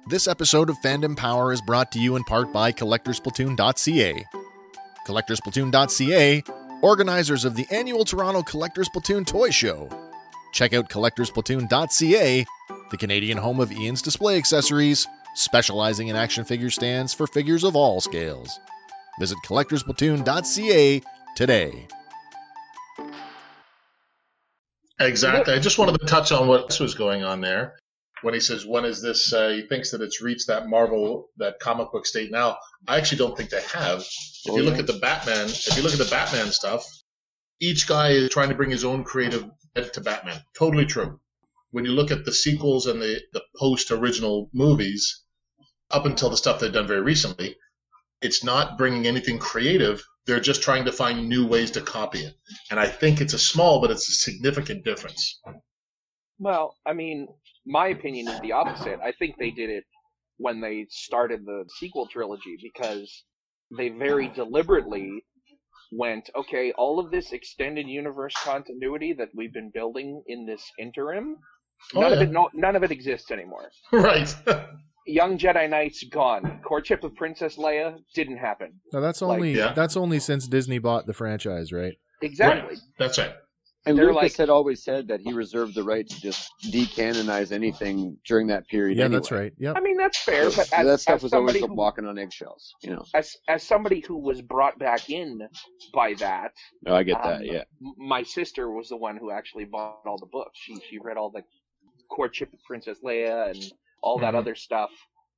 This episode of Fandom Power is brought to you in part by CollectorsPlatoon.ca. CollectorsPlatoon.ca, organizers of the annual Toronto Collectors Platoon Toy Show. Check out CollectorsPlatoon.ca, the Canadian home of Ian's display accessories, specializing in action figure stands for figures of all scales. Visit CollectorsPlatoon.ca today. Exactly. I just wanted to touch on what was going on there when he says, "When is this?" Uh, he thinks that it's reached that Marvel, that comic book state now. I actually don't think they have. If Oh, you look at the Batman, if you look at the Batman stuff, each guy is trying to bring his own creative edit to Batman. Totally true. When you look at the sequels and the the post original movies, up until the stuff they've done very recently, it's not bringing anything creative. They're just trying to find new ways to copy it. And I think it's a small, but it's a significant difference. Well, I mean, my opinion is the opposite. I think they did it when they started the sequel trilogy because they very deliberately went, okay, all of this extended universe continuity that we've been building in this interim, Oh, none of it no, none of it exists anymore. right. Young Jedi Knights gone. Courtship of Princess Leia didn't happen. Now that's Like- only Yeah. that's only since Disney bought the franchise, right? Exactly. Right. That's right. And They're Lucas like- had always said that he reserved the right to just decanonize anything during that period. Yeah, anyway. that's right. Yep. I mean, that's fair, but So as, that stuff was always who, walking on eggshells. You know. as as somebody who was brought back in by that, No, I get that. Um, Yeah. my sister was the one who actually bought all the books. She she read all the courtship of Princess Leia and all that Mhm. other stuff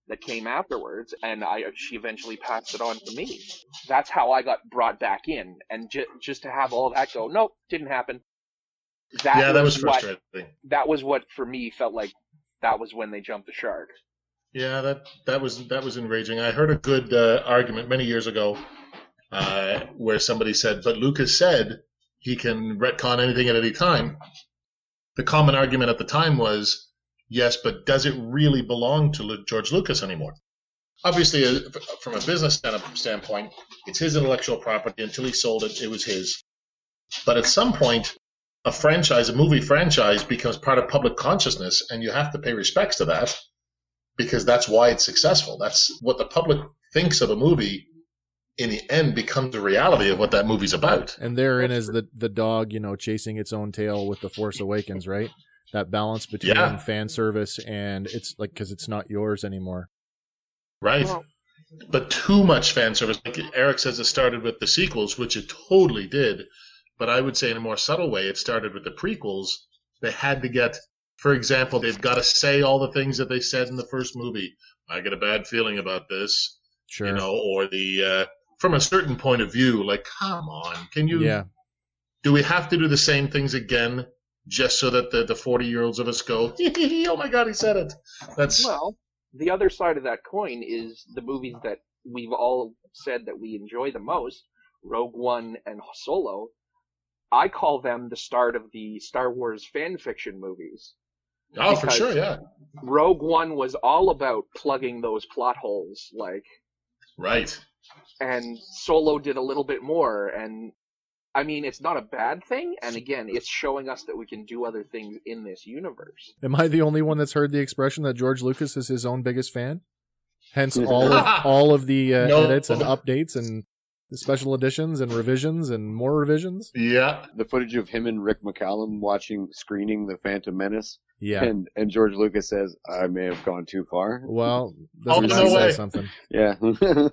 that came afterwards, and I she eventually passed it on to me. That's how I got brought back in, and ju- just to have all that go, nope, didn't happen. That yeah, that was what, frustrating. That was what for me felt like that was when they jumped the shark. Yeah, that that was that was enraging. I heard a good uh, argument many years ago uh, where somebody said, "But Lucas said he can retcon anything at any time." The common argument at the time was, "Yes, but does it really belong to George Lucas anymore?" Obviously, uh, from a business standpoint, it's his intellectual property. Until he sold it, it was his. But at some point, a franchise, a movie franchise, becomes part of public consciousness, and you have to pay respects to that because that's why it's successful. That's what the public thinks of a movie in the end becomes the reality of what that movie's about. And therein is the the dog, you know, chasing its own tail with the Force Awakens, right? That balance between Yeah. fan service and it's like because it's not yours anymore. Right. Well- but too much fan service. Like Eric says, it started with the sequels, which it totally did. But I would say, in a more subtle way, it started with the prequels. They had to get, for example, they've got to say all the things that they said in the first movie. I get a bad feeling about this, Sure. you know, or the uh, from a certain point of view. Like, come on, can you? yeah. Do we have to do the same things again just so that the the forty year olds of us go, oh my god, he said it? That's Well, the other side of that coin is the movies that we've all said that we enjoy the most, Rogue One and Solo. I call them the start of the Star Wars fan fiction movies. oh for sure, yeah, Rogue One was all about plugging those plot holes, like, right. and Solo did a little bit more, and I mean, it's not a bad thing, and again, it's showing us that we can do other things in this universe. Am I the only one that's heard the expression that George Lucas is his own biggest fan? Hence all of all of the uh, No. edits and updates and special editions and revisions and more revisions. Yeah, The footage of him and Rick McCallum watching screening The Phantom Menace, Yeah. and and George Lucas says, "I may have gone too far." Well, Oh, doesn't no say way. something? Yeah, they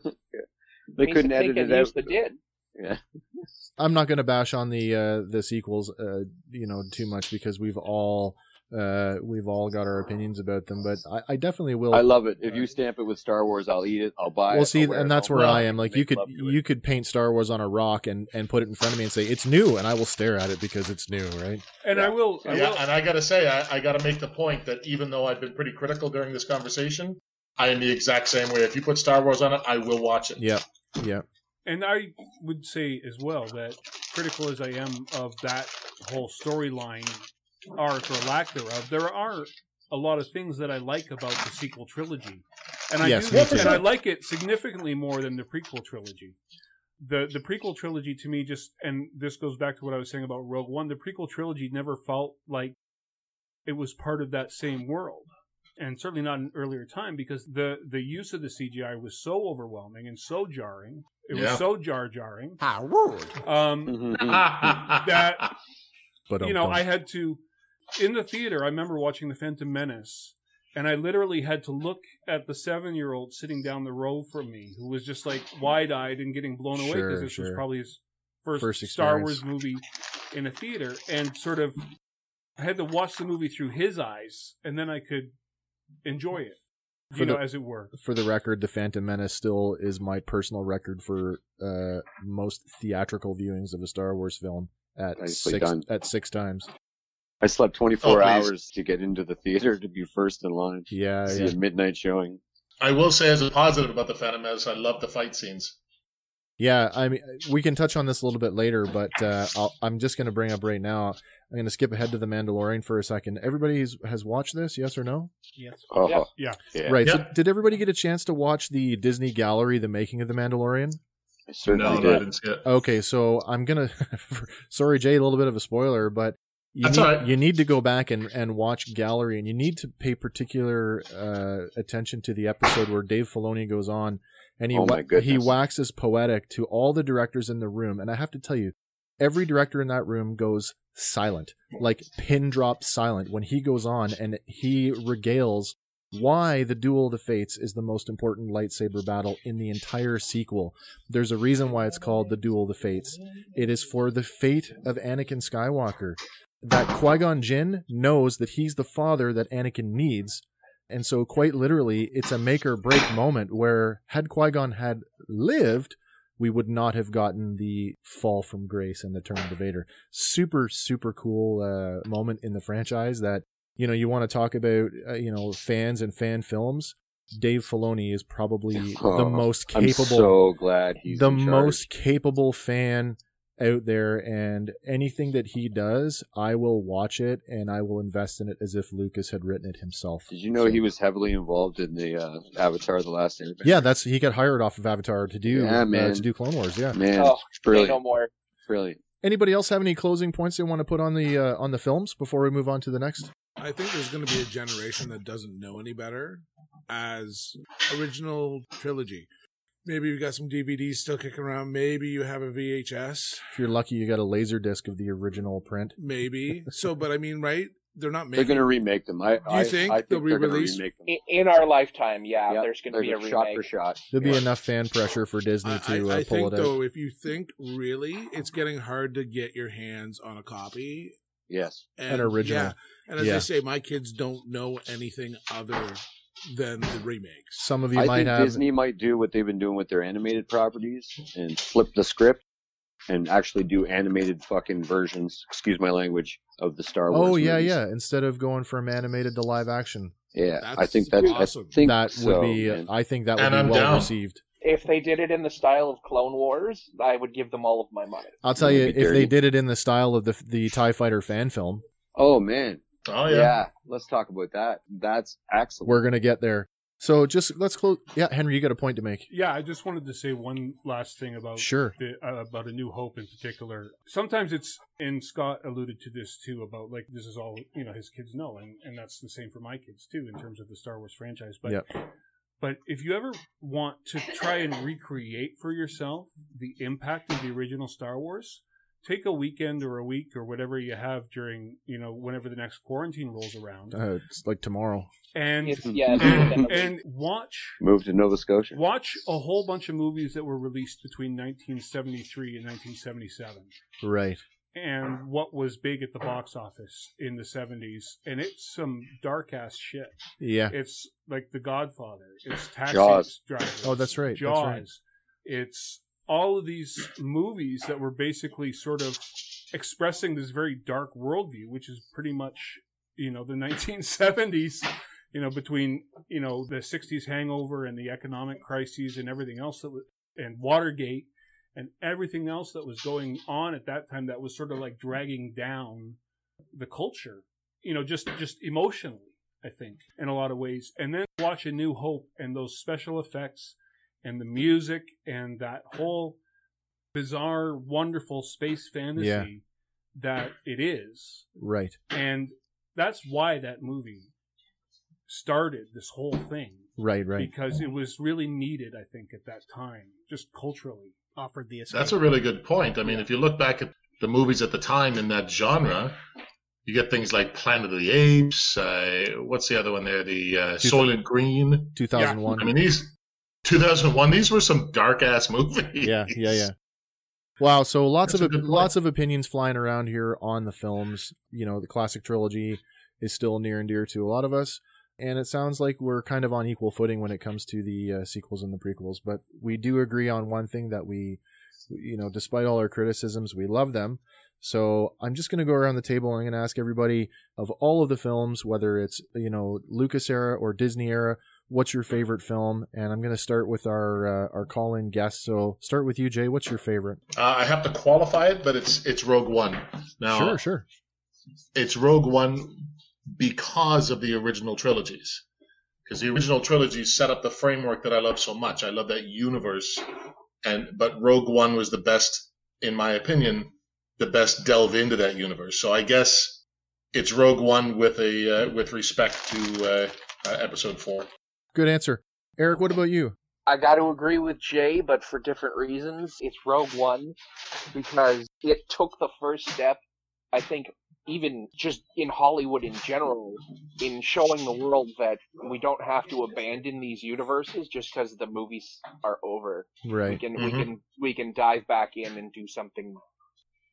Makes couldn't edit it out. Used did. Yeah, I'm not going to bash on the uh, the sequels, uh, you know, too much because we've all uh, we've all got our opinions about them. But I, I definitely will. I love it. If you stamp it with Star Wars, I'll eat it. I'll buy it. well, see, I'll wear and that's where I am. Like, you could love it. you could paint Star Wars on a rock and and put it in front of me and say it's new, and I will stare at it because it's new, right? And I will, I yeah, will, and I got to say, I, I got to make the point that even though I've been pretty critical during this conversation, I am the exact same way. If you put Star Wars on it, I will watch it. Yeah, yeah. And I would say as well that critical as I am of that whole storyline arc or lack thereof, there are a lot of things that I like about the sequel trilogy, and I Yes, do, and I like it significantly more than the prequel trilogy. The the prequel trilogy to me just, and this goes back to what I was saying about Rogue One. The prequel trilogy never felt like it was part of that same world. And certainly not in earlier time because the, the use of the CGI was so overwhelming and so jarring. It Yeah. was so jar jarring. How rude. Um, that that But you know, I had to in the theater. I remember watching The Phantom Menace, and I literally had to look at the seven year old sitting down the row from me, who was just like wide eyed and getting blown away because Sure, this was probably his first, First Star. Wars movie in a theater, and sort of I had to watch the movie through his eyes, and then I could enjoy it, For you know, the- as it were. for the record, The Phantom Menace still is my personal record for uh, most theatrical viewings of a Star Wars film at Nicely six done. at six times. I slept 24 Oh, hours to get into the theater to be first in line. Yeah, See yeah. a midnight showing. I will say as a positive about the Phantom Menace, I love the fight scenes. Yeah, I mean, we can touch on this a little bit later, but uh, I'll, I'm just going to bring up right now. I'm going to skip ahead to the Mandalorian for a second. Everybody has, has watched this, yes or no? Yes. Oh, Yeah. Yeah. yeah. Right. So, did everybody get a chance to watch the Disney Gallery, the making of the Mandalorian? I certainly No, no, I did. didn't see it. Okay, so I'm gonna. sorry, Jay, a little bit of a spoiler, but you That's need, all right. you need to go back and, and watch Gallery, and you need to pay particular uh, attention to the episode where Dave Filoni goes on and he Oh, wa- my goodness. he waxes poetic to all the directors in the room, and I have to tell you, every director in that room goes silent, like pin drop silent when he goes on, and he regales why the Duel of the Fates is the most important lightsaber battle in the entire sequel. There's a reason why it's called the Duel of the Fates. It is for the fate of Anakin Skywalker. That Qui Gon Jinn knows that he's the father that Anakin needs. And so, quite literally, it's a make or break moment where, had Qui Gon had lived, we would not have gotten the fall from grace and the turn to Vader. Super, super cool uh, moment in the franchise that you know, you want to talk about, uh, you know, fans and fan films. Dave Filoni is probably the Oh, most I'm capable, so glad he's the most capable fan out there. And anything that he does, I will watch it and I will invest in it as if Lucas had written it himself. Did you know So- he was heavily involved in the uh, Avatar: The Last Airbender? Yeah, that's he got hired off of Avatar to do Yeah, uh, man. to do Clone Wars. Yeah. man, Oh, say brilliant, no more. brilliant. Anybody else have any closing points they want to put on the uh, on the films before we move on to the next? I think there's going to be a generation that doesn't know any better as original trilogy. Maybe you got some DVDs still kicking around. Maybe you have a VHS. If you're lucky, you got a laser disc of the original print. Maybe. so, but I mean, right? They're not They're making. going to remake them. I, you I, think I they'll think they're going to re-release? remake them. In, in our lifetime, yeah, Yep, there's going to be a they're shot for shot. There'll be enough fan pressure for Disney to I, uh, I pull think it out. though, if you think really, it's getting hard to get your hands on a copy. Yes. And, An original. Yeah. And as Yeah. I say, my kids don't know anything other than the remakes. Some of you I might think have. Disney might do what they've been doing with their animated properties and flip the script and actually do animated fucking versions, excuse my language, of the Star oh, Wars. Oh yeah, movies. yeah. Instead of going from animated to live action, Yeah, I think that's awesome. I think that so, would be. man. I think that would And be I'm well down. received. If they did it in the style of Clone Wars, I would give them all of my money. I'll tell you, if be they did it in the style of the the Tie Fighter fan film, Oh man, Oh yeah. yeah. Let's talk about that. That's excellent. we're gonna get there. So just let's close. Yeah, Henry, you got a point to make. Yeah, I just wanted to say one last thing about Sure. the, uh, about a new hope in particular. Sometimes it's and Scott alluded to this too about like this is all you know his kids know, and and that's the same for my kids too in terms of the Star Wars franchise. But Yep. but if you ever want to try and recreate for yourself the impact of the original Star Wars, take a weekend or a week or whatever you have during you know whenever the next quarantine rolls around, Uh, it's like tomorrow. and It's, yeah, it's and, and watch Move to Nova Scotia. Watch a whole bunch of movies that were released between 1973 and 1977 Right. and what was big at the box office in the 70s. And it's some dark ass shit. Yeah. It's like The Godfather, it's Taxi Jaws. Drivers, Oh, that's right, that's Jaws. right. It's all of these movies that were basically sort of expressing this very dark worldview, which is pretty much, you know, the 1970s you know, between, you know, the 60s hangover and the economic crises and everything else that was, and Watergate and everything else that was going on at that time that was sort of like dragging down the culture, you know, just, just emotionally, I think, in a lot of ways. And then watch A New Hope and those special effects and the music and that whole bizarre, wonderful space fantasy Yeah. that it is. Right. And that's why that movie started this whole thing Right. Right. because it was really needed, I think, at that time, just culturally. Offered the escape. That's a really good point. I mean, if you look back at the movies at the time in that genre, you get things like Planet of the Apes. Uh, what's the other one there? The uh, Two- Soylent Green. Two thousand one. I mean, these 2001. These were some dark ass movies. yeah, yeah, yeah. Wow, so lots That's of lots of opinions flying around here on the films. You know, the classic trilogy is still near and dear to a lot of us, and it sounds like we're kind of on equal footing when it comes to the uh, sequels and the prequels. But we do agree on one thing that we, you know, despite all our criticisms, we love them. So I'm just going to go around the table and I'm going to ask everybody of all of the films, whether it's you know Lucas era or Disney era, what's your favorite film? And I'm going to start with our uh, our call in guest. So start with you, Jay. What's your favorite? Uh, I have to qualify it, but it's it's Rogue One. Now, sure, sure. it's Rogue One because of the original trilogies. Because the original trilogies set up the framework that I love so much. I love that universe, and but Rogue One was the best, in my opinion, the best delve into that universe. So I guess it's Rogue One with a uh, with respect to uh, uh, Episode Four. Good answer, Eric. What about you? I got to agree with Jay, but for different reasons. It's Rogue One because it took the first step, I think, even just in Hollywood in general, in showing the world that we don't have to abandon these universes just because the movies are over. Right. We Right. can we Mhm. can we can dive back in and do something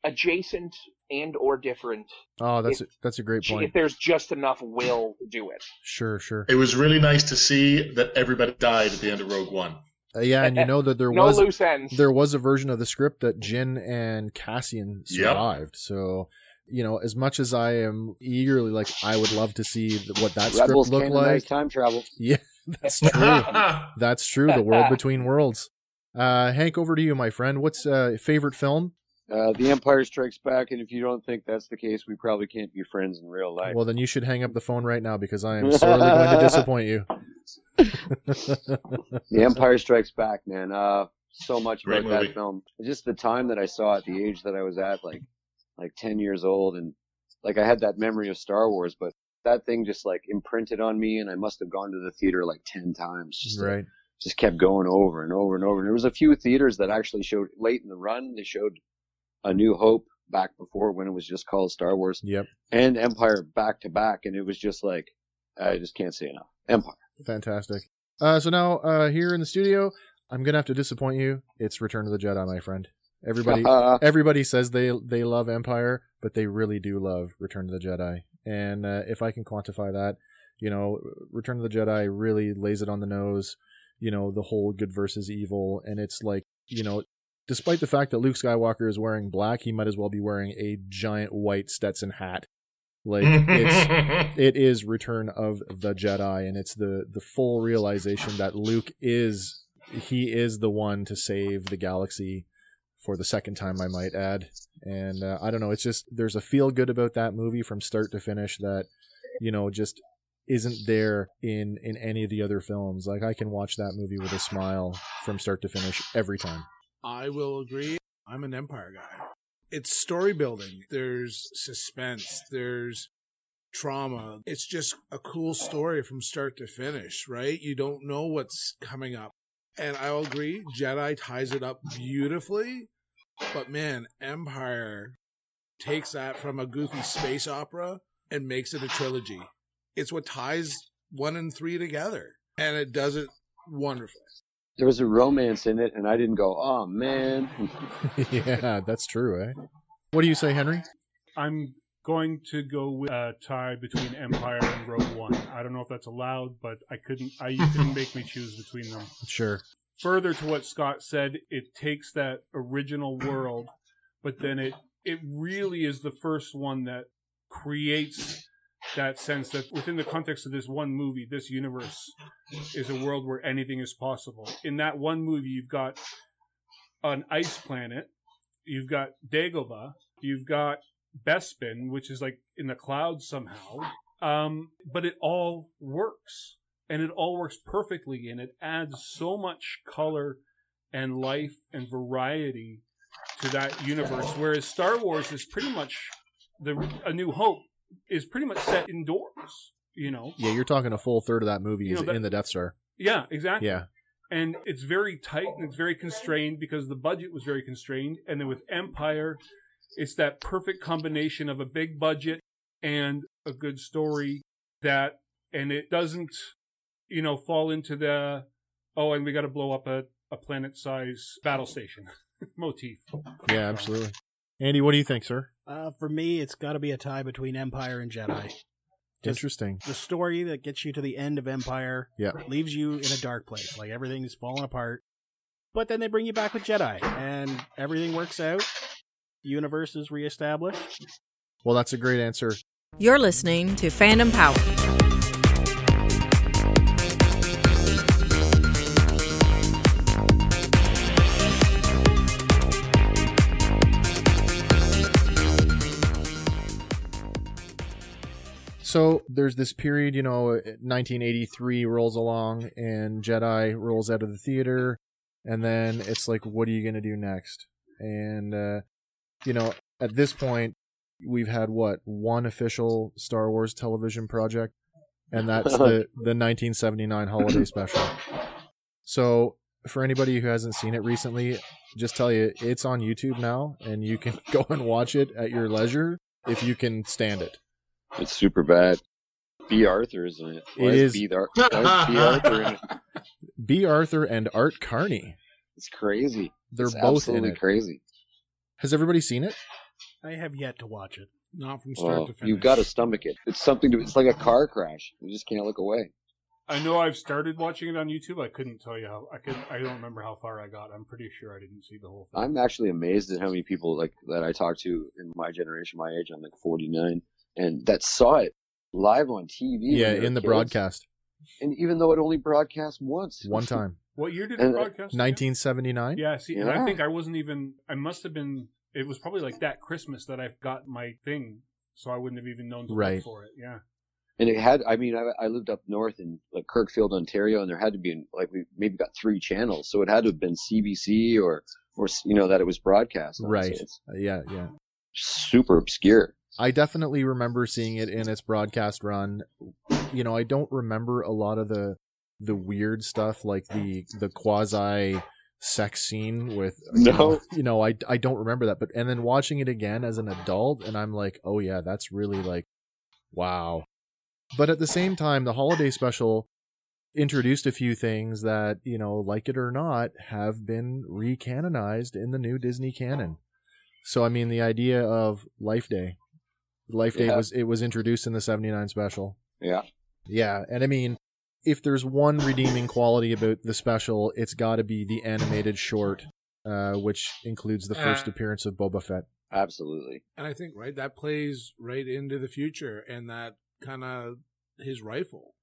adjacent and or different Oh, that's a, that's a great point. if there's just enough will to do it. Sure, sure. It was really nice to see that everybody died at the end of Rogue One. Uh, yeah, and you know that there no was loose ends. there was a version of the script that Jin and Cassian Yep. survived. So, you know, as much as I am eagerly like, I would love to see what that script looked like. time travel. Yeah, that's true. that's true. The world between worlds. Uh, Hank, over to you, my friend. What's uh, favorite film? Uh, the Empire Strikes Back, and if you don't think that's the case, we probably can't be friends in real life. Well, then you should hang up the phone right now because I am sorely going to disappoint you. The Empire Strikes Back, man. Uh, so much Great about movie. that film. Just the time that I saw it, the age that I was at, like, like ten years old, and like I had that memory of Star Wars, but that thing just like imprinted on me, and I must have gone to the theater like ten times just to right. just kept going over and over and over. And there was a few theaters that actually showed late in the run. They showed A New Hope back before when it was just called Star Wars Yep. and Empire back to back, and it was just like I just can't say enough. Empire. Fantastic. Uh, so now uh, here in the studio, I'm gonna have to disappoint you. It's Return of the Jedi, my friend. Everybody, everybody says they they love Empire, but they really do love Return of the Jedi. And uh, if I can quantify that, you know, Return of the Jedi really lays it on the nose. You know, the whole good versus evil, and it's like, you know, despite the fact that Luke Skywalker is wearing black, he might as well be wearing a giant white Stetson hat. Like it's it is Return of the Jedi, and it's the the full realization that Luke is he is the one to save the galaxy for the second time, I might add. And uh, I don't know, it's just there's a feel good about that movie from start to finish that you know just isn't there in in any of the other films. Like I can watch that movie with a smile from start to finish every time. I will agree. I'm an Empire guy. It's story building. There's suspense. There's trauma. It's just a cool story from start to finish, right? You don't know what's coming up. And I'll agree, Jedi ties it up beautifully. But man, Empire takes that from a goofy space opera and makes it a trilogy. It's what ties one and three together. And it does it wonderfully. There was a romance in it, and I didn't go, oh man. yeah, that's true, eh? What do you say, Henry? I'm going to go with a tie between Empire and Rogue One. I don't know if that's allowed, but I couldn't. I you couldn't make me choose between them. Sure. Further to what Scott said, it takes that original world, but then it it really is the first one that creates that sense that within the context of this one movie, this universe is a world where anything is possible. In that one movie, you've got an ice planet, you've got Dagobah, you've got Bespin, which is like in the clouds somehow. Um, but it all works. And it all works perfectly and it adds so much color and life and variety to that universe. Whereas Star Wars is pretty much the A New Hope is pretty much set indoors, you know? Yeah, you're talking a full third of that movie You is know, that- in the Death Star. Yeah, exactly. Yeah. And it's very tight and it's very constrained because the budget was very constrained. And then with Empire, it's that perfect combination of a big budget and a good story that, and it doesn't, you know, fall into the, oh, and we got to blow up a, a planet size battle station motif. Yeah, absolutely. Andy, what do you think, sir? Uh, for me, it's got to be a tie between Empire and Jedi. Just Interesting. The story that gets you to the end of Empire Yeah. leaves you in a dark place. Like everything's falling apart. But then they bring you back with Jedi, and everything works out. The Universe is reestablished. Well, that's a great answer. You're listening to Fandom Power. So there's this period, you know, 1983 rolls along and Jedi rolls out of the theater, and then it's like, what are you gonna do next? And uh, you know, at this point, we've had what one official Star Wars television project, and that's the the 1979 holiday special. So for anybody who hasn't seen it recently, just tell you it's on YouTube now, and you can go and watch it at your leisure if you can stand it. It's super bad. Bea Arthur is in it. Why It is is- B. Ar- why is Bea Arthur in it? Bea Arthur and Art Carney. It's crazy. They're It's both in absolutely it. crazy. Has everybody seen it? I have yet to watch it. Not from start Oh, to finish. you've got to stomach it. It's something to. It's like a car crash. You just can't look away. I know I've started watching it on YouTube. I couldn't tell you how, I could, I don't remember how far I got. I'm pretty sure I didn't see the whole thing. I'm actually amazed at how many people like that I talk to in my generation, my age. I'm like 49, and that saw it live on TV. yeah, in the kids. broadcast. and even though it only broadcast once, One time. What year did And, it uh, broadcast? 1979? Yeah, see, and I think I wasn't even. I must have been. It was probably like that Christmas that I got my thing, so I wouldn't have even known to Right. look for it. Yeah, and it had. I mean, I, I lived up north in like Kirkfield, Ontario, and there had to be like we maybe got three channels, so it had to have been CBC or or you know that it was broadcast. on, so Right. Yeah, yeah. super obscure. I definitely remember seeing it in its broadcast run. You know, I don't remember a lot of the the weird stuff like the the quasi sex scene with No. you know, you know I I don't remember that but and then watching it again as an adult and I'm like oh yeah that's really like wow but at the same time the holiday special introduced a few things that you know like it or not have been recanonized in the new Disney canon so I mean the idea of Life Day Life Day Yeah. was it was introduced in the 79 special Yeah. yeah, and I mean, if there's one redeeming quality about the special, it's got to be the animated short, uh, which includes the first Uh, appearance of Boba Fett. Absolutely. And I think right that plays right into the future, and that kind of his rifle.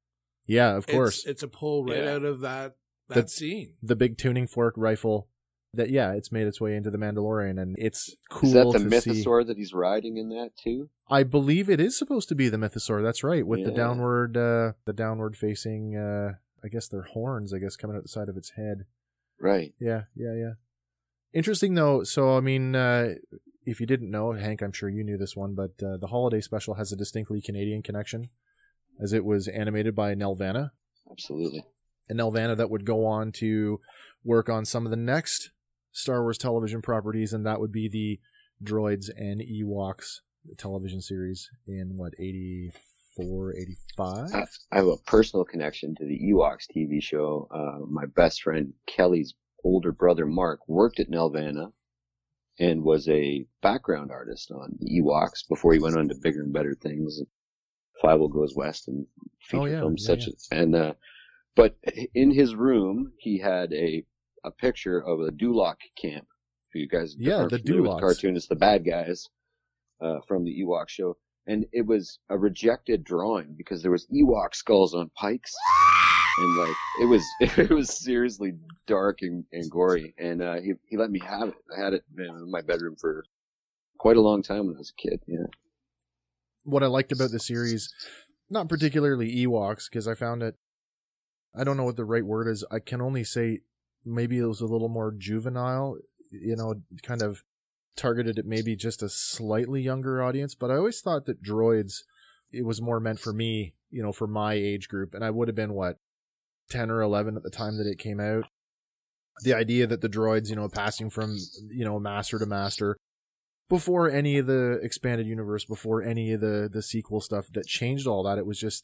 Yeah, of It's- course, it's, a pull right Yeah. out of that that The- scene. the big tuning fork rifle. That yeah, it's made its way into the Mandalorian, and it's cool Is that the mythosaur see. that he's riding in that too? I believe it is supposed to be the mythosaur. That's right, with the downward, uh, the downward facing. Uh, I guess they're horns. I guess coming out the side of its head. Right. Yeah, yeah, yeah. Interesting though. So I mean, uh, if you didn't know, Hank, I'm sure you knew this one, but uh, the holiday special has a distinctly Canadian connection, as it was animated by Nelvana, Absolutely. and Nelvana that would go on to work on some of the next Star Wars television properties, and that would be the Droids and Ewoks television series in what 84, 85? I I have a personal connection to the Ewoks TV show. Uh, my best friend Kelly's older brother Mark worked at Nelvana and was a background artist on the Ewoks before he went on to bigger and better things. Fievel Goes West and feature Oh, yeah, films yeah, such as and uh, but in his room he had a a picture of a Dulok camp. If you guys Yeah, the with cartoon, it's the bad guys uh, from the Ewok show and it was a rejected drawing because there was Ewok skulls on pikes, and like it was it was seriously dark and, and gory. And uh, he he let me have it. I had it in my bedroom for quite a long time when I was a kid. Yeah, what I liked about the series, not particularly Ewoks, because I found it. I don't know what the right word is. I can only say maybe it was a little more juvenile. You know, kind of targeted at maybe just a slightly younger audience. But I always thought that droids, it was more meant for me. You know, for my age group, and I would have been what ten or eleven at the time that it came out. The idea that the droids, you know, passing from you know master to master, before any of the expanded universe, before any of the the sequel stuff that changed all that, it was just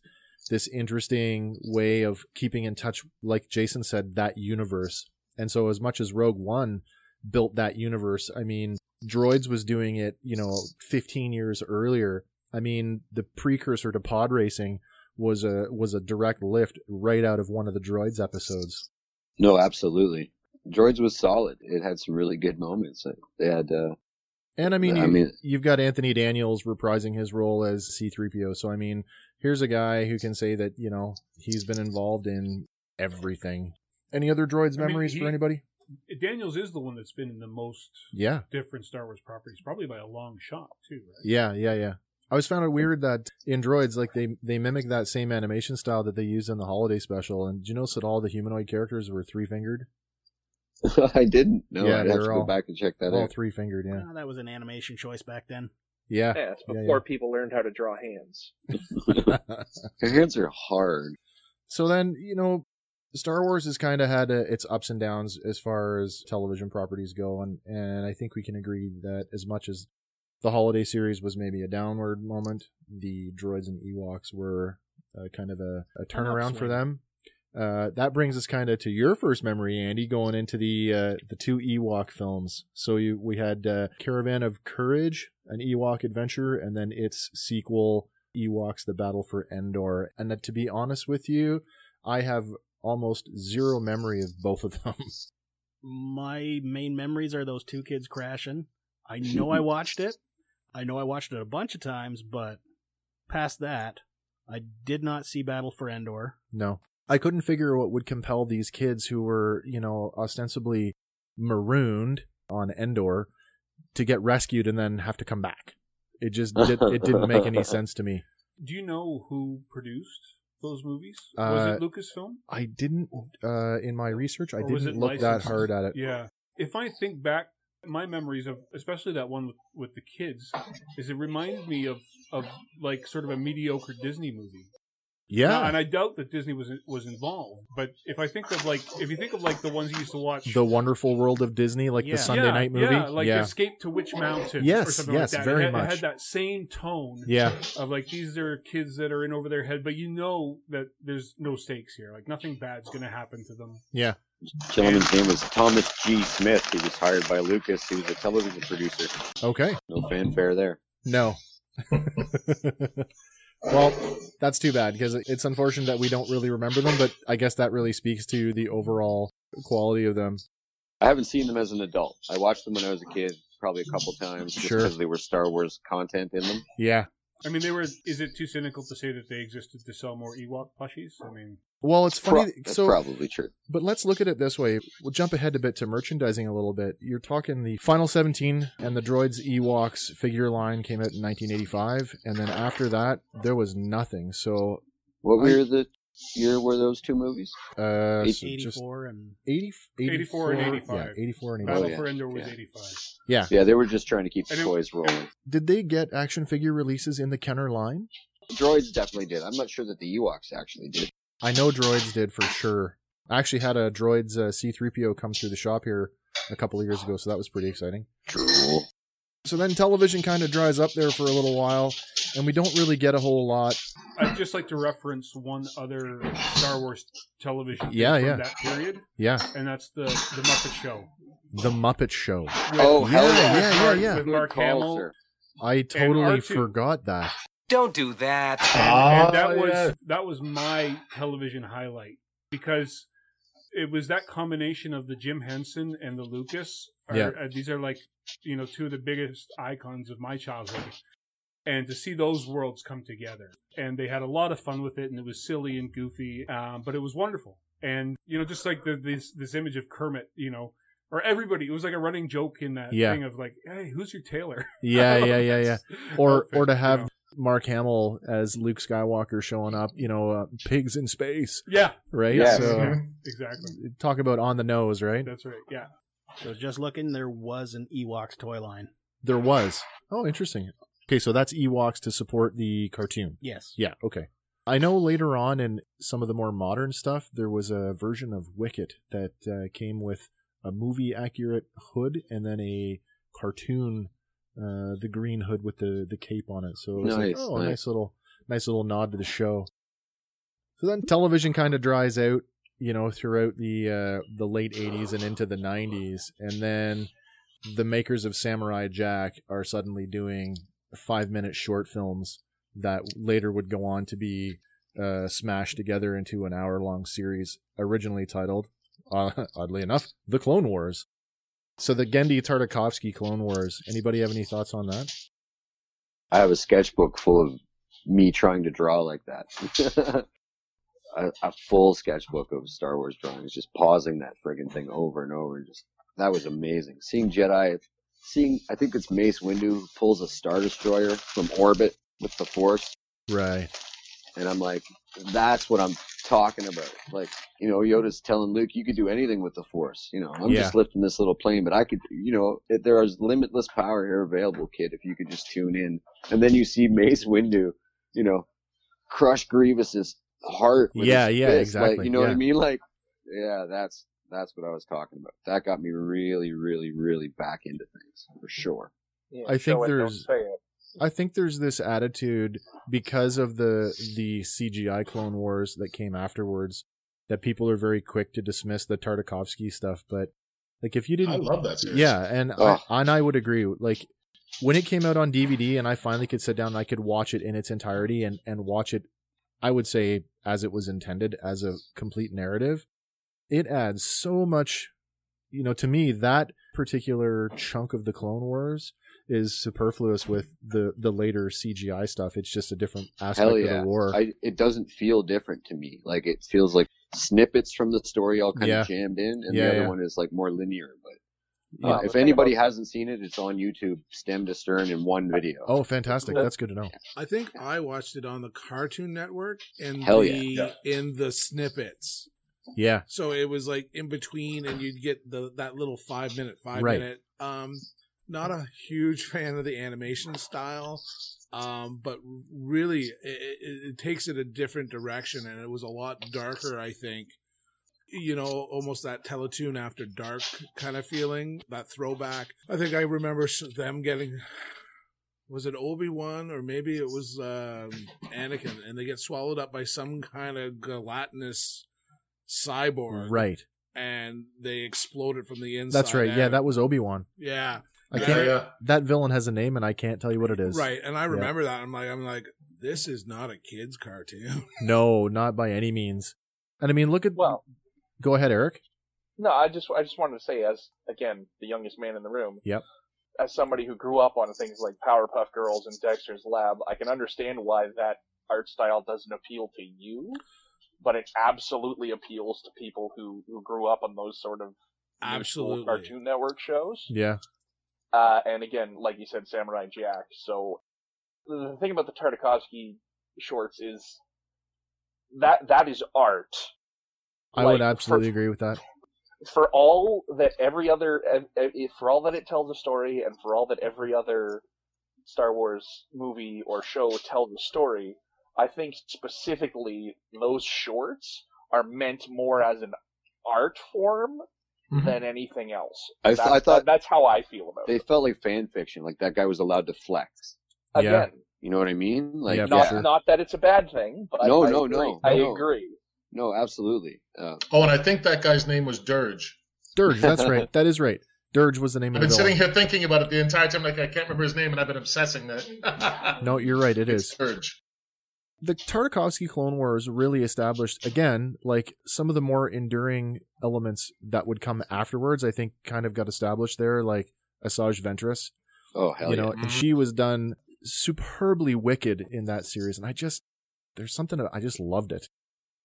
this interesting way of keeping in touch, like Jason said, that universe. And so, as much as Rogue One built that universe, I mean, Droids was doing it, you know, 15 years earlier. I mean, the precursor to pod racing was a was a direct lift right out of one of the Droids episodes. no, absolutely. Droids was solid. It had some really good moments. They had uh, And I mean, I you, mean- you've got Anthony Daniels reprising his role as C3PO. So, I mean, here's a guy who can say that, you know, he's been involved in everything. Any other droids I mean, memories he- for anybody? Daniels is the one that's been in the most Yeah. different Star Wars properties, probably by a long shot too. Right? Yeah, yeah, yeah. I always found it weird that in droids, like they they mimic that same animation style that they used in the holiday special. And did you notice that all the humanoid characters were three fingered? I didn't. No, Yeah, I'd have to were go back and check that All out. three fingered, yeah. Oh, that was an animation choice back then. Yeah. Yeah, it's Yeah, before yeah. people learned how to draw hands. Her hands are hard. So then, you know, Star Wars has kind of had uh its ups and downs as far as television properties go, and and I think we can agree that as much as the holiday series was maybe a downward moment, the droids and Ewoks were uh, kind of a, a turnaround for them. Uh, that brings us kind of to your first memory, Andy, going into the uh, the two Ewok films. So you, we had uh, Caravan of Courage, an Ewok adventure, and then its sequel, Ewoks: The Battle for Endor. And that, to be honest with you, I have almost zero memory of both of them. My main memories are those two kids crashing. I know I watched it. I know I watched it a bunch of times, but past that, I did not see Battle for Endor. no, I couldn't figure what would compel these kids who were, you know, ostensibly marooned on Endor to get rescued and then have to come back. It just did, it didn't make any sense to me. Do you know who produced those movies? was Uh, it Lucasfilm? I didn't uh in my research I didn't it look that hard at it. Yeah. If I think back, my memories of, especially that one with, with the kids, is it reminds me of, of like sort of a mediocre Disney movie. Yeah. Now, and I doubt that Disney was was involved. But if I think of like, if you think of like the ones you used to watch, the Wonderful World of Disney, like Yeah. the Sunday yeah, night movie. yeah, like yeah. Escape to Witch Mountain, or Yes, something yes, like that. very it had, It much. had that same tone, Yeah. of like these are kids that are in over their head, but you know that there's no stakes here. Like nothing bad's going to happen to them. Yeah. Gentleman's name was Thomas G. Smith. He was hired by Lucas. He was a television producer. Okay. No fanfare there. No. well, that's too bad because it's unfortunate that we don't really remember them, but I guess that really speaks to the overall quality of them. I haven't seen them as an adult. I watched them when I was a kid, probably a couple times, just Sure. because they were Star Wars content in them. Yeah. I mean, they were. Is it too cynical to say that they existed to sell more Ewok plushies? I mean, Well, it's Pro- funny. that's so, probably true. but let's look at it this way. We'll jump ahead a bit to merchandising a little bit. You're talking the Final 17 and the Droids Ewoks figure line came out in 1985, and then after that, there was nothing. So, What I- year the year were those two movies? uh, so 84 and 80, 84 and 85. Yeah, 84 and Battle 85. yeah. for Endor was Yeah. 85. Yeah. Yeah, they were just trying to keep the And it- toys rolling. Did they get action figure releases in the Kenner line? Droids definitely did. I'm not sure that the Ewoks actually did. I know droids did for sure. I actually had a droids uh, C3PO come through the shop here a couple of years ago, so that was pretty exciting. True. So then television kind of dries up there for a little while, and we don't really get a whole lot. I'd just like to reference one other Star Wars television Yeah, from yeah. that period, Yeah, and that's the the Muppet Show. The Muppet Show. With, Oh, Yeah, hell yeah. yeah, yeah, Mark- yeah. With Mark Hamill. I totally forgot that. Don't do that. and, Ah, and that was yeah. that was my television highlight because it was that combination of the Jim Henson and the Lucas. Are, Yeah. uh, these are like you know two of the biggest icons of my childhood, and to see those worlds come together, and they had a lot of fun with it, and it was silly and goofy, um, but it was wonderful. And you know, just like the, this this image of Kermit, you know. Or everybody, it was like a running joke in that Yeah. thing of like, "Hey, who's your tailor?" Yeah, yeah, yeah, yeah. Or outfit, or to you have know. Mark Hamill as Luke Skywalker showing up, you know, uh, pigs in space, yeah, right? Yes. So Mhm. exactly. talk about on the nose, right? That's right. Yeah. so just looking, there was an Ewoks toy line. There was. Oh, interesting. Okay, so that's Ewoks to support the cartoon. Yes. Yeah, okay. I know later on in some of the more modern stuff, there was a version of Wicket that uh, came with a movie accurate hood and then a cartoon, uh, the green hood with the, the cape on it. So it was like, oh, a nice. nice little, nice little nod to the show. So then television kind of dries out, you know, throughout the uh, the late '80s and into the '90s, and then the makers of Samurai Jack are suddenly doing five minute short films that later would go on to be uh, smashed together into an hour long series, originally titled, uh, oddly enough, The Clone Wars. So the Genndy Tartakovsky Clone Wars. Anybody have any thoughts on that? I have a sketchbook full of me trying to draw like that. a, a full sketchbook of Star Wars drawings, just pausing that friggin' thing over and over. And Just that was amazing. Seeing Jedi, seeing I think it's Mace Windu who pulls a Star Destroyer from orbit with the Force, Right. And I'm like, that's what I'm talking about. Like, you know, Yoda's telling Luke, you could do anything with the Force. You know, I'm Yeah. just lifting this little plane, but I could, you know, it, there is limitless power here available, kid, if you could just tune in. And then you see Mace Windu, you know, crush Grievous's heart. With Yeah, his yeah, fist. exactly, Like, you know what. I mean? Like, yeah, that's that's what I was talking about. That got me really, really, really back into things for sure. Yeah, I think show don't there's- say it. I think there's this attitude because of the the CGI Clone Wars that came afterwards that people are very quick to dismiss the Tartakovsky stuff. But like, if you didn't, I love that series. yeah, and Oh. I, and I would agree. Like when it came out on DVD, and I finally could sit down and I could watch it in its entirety and and watch it. I would say as it was intended as a complete narrative. It adds so much, you know, to me that particular chunk of the Clone Wars is superfluous with the the later CGI stuff. It's just a different aspect Hell of the war. I, it doesn't feel different to me. Like it feels like snippets from the story all kind Yeah. of jammed in, and Yeah, the other yeah. one is like more linear. But Yeah. uh, if anybody hasn't seen it, it's on YouTube, stem to stern, in one video. oh, fantastic! That's good to know. I think I watched it on the Cartoon Network in Hell the yeah. in the snippets. Yeah, So it was like in between, and you'd get the that little five minute, five Right. minute. Um, not a huge fan of the animation style, um, but really it, it, takes it a different direction, and it was a lot darker. I think, you know, almost that Teletoon after dark kind of feeling, that throwback. I think I remember them getting. Was it Obi Wan or maybe it was um, Anakin, and they get swallowed up by some kind of gelatinous cyborg, Right. And they exploded from the inside. That's right. Yeah, that was Obi Wan. yeah. I can't. yeah. That villain has a name, and I can't tell you what it is. Right, and I remember that. I'm like, I'm like, this is not a kids' cartoon. No, not by any means. And I mean, look at. Well, Go ahead, Eric. no, I just I just wanted to say, as again the youngest man in the room, Yep. as somebody who grew up on things like Powerpuff Girls and Dexter's Lab, I can understand why that art style doesn't appeal to you, but it absolutely appeals to people who who grew up on those sort of Absolutely. Cartoon Network shows. Yeah. Uh, and again, like you said, Samurai Jack. So the thing about the Tartakovsky shorts is that that is art. I would absolutely for- agree with that. For all that every other, for all that it tells a story, and for all that every other Star Wars movie or show tells a story, I think specifically those shorts are meant more as an art form Mhm. than anything else. I th- I thought- that's how I feel about They it. They felt like fan fiction. Like that guy was allowed to flex. Yeah. Again, You know what I mean? Like Yeah, not sure. not that it's a bad thing, but No, I no, agree. no, I no. agree. no, absolutely. Uh, Oh, and I think that guy's name was Dirge. Dirge. That's right. That is right. Dirge was the name of the I've of been the villain. sitting here thinking about it the entire time, like I can't remember his name, and I've been obsessing that. No, you're right. It it's is. Dirge. The Tartakovsky Clone Wars really established again, like some of the more enduring elements that would come afterwards. I think kind of got established there, like Asajj Ventress. oh hell you yeah! know, and mm-hmm. she was done superbly wicked in that series, and I just there's something I just loved it.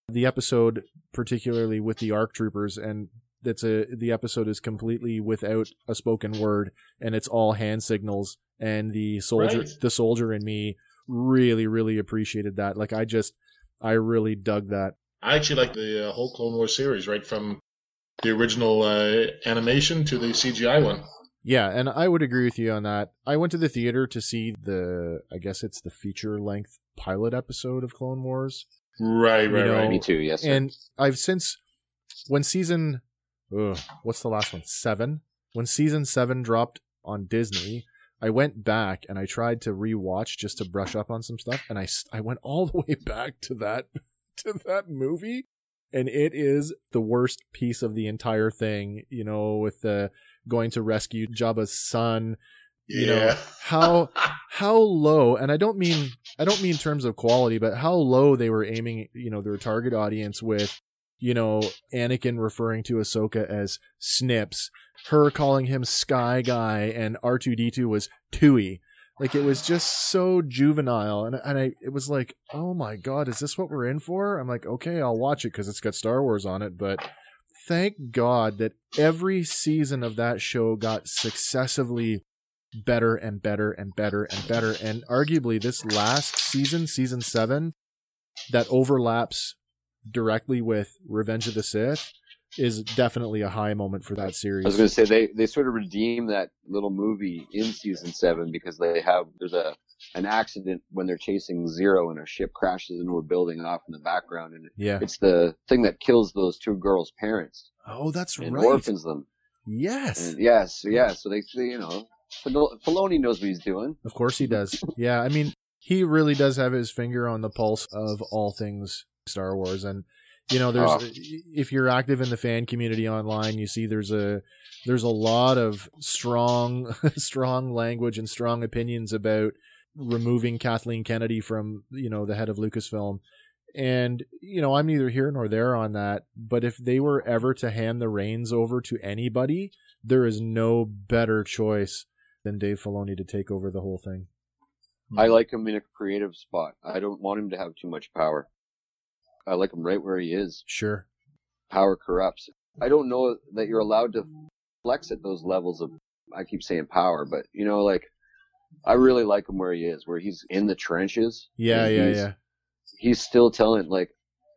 The episode, particularly with the ARC troopers, and it's a the episode is completely without a spoken word, and it's all hand signals. And the soldier, Right. the soldier in me, really, really appreciated that. Like I just, I really dug that. I actually like the uh, whole Clone Wars series, right from the original uh, animation to the CGI one. Yeah, and I would agree with you on that. I went to the theater to see the, I guess it's the feature length pilot episode of Clone Wars. Right, You right, know, right. Me too. Yes, sir. And I've since when season ugh, what's the last one? Seven. When season seven dropped on Disney, I went back and I tried to rewatch just to brush up on some stuff, and I I went all the way back to that to that movie, and it is the worst piece of the entire thing. You know, with the going to rescue Jabba's son. You know how how low and i don't mean i don't mean in terms of quality but how low they were aiming you know their target audience with you know anakin referring to ahsoka as snips her calling him sky guy and r2d2 was tui like it was just so juvenile and, and i it was like oh my god is this what we're in for i'm like okay i'll watch it because it's got star wars on it but thank god that every season of that show got successively better and better and better and better. And arguably, this last season, season seven, that overlaps directly with Revenge of the Sith, is definitely a high moment for that series. I was going to say they they sort of redeem that little movie in season seven because they have there's a an accident when they're chasing Zero and a ship crashes into a building off in the background and Yeah. it's the thing that kills those two girls' parents Oh, that's and right. orphans them. Yes. And yes, yeah. So they, they you know, Fil- Filoni knows what he's doing. Of course he does. Yeah, I mean, he really does have his finger on the pulse of all things Star Wars and you know, there's Oh. Uh, if you're active in the fan community online, you see there's a there's a lot of strong strong language and strong opinions about removing Kathleen Kennedy from, you know, the head of Lucasfilm. And, you know, I'm neither here nor there on that, but if they were ever to hand the reins over to anybody, there is no better choice than Dave Filoni to take over the whole thing. I like him in a creative spot. I don't want him to have too much power. I like him right where he is. Sure. Power corrupts. I don't know that you're allowed to flex at those levels of. I keep saying power, but you know, like I really like him where he is, where he's in the trenches. Yeah, yeah, he's, yeah. He's still telling like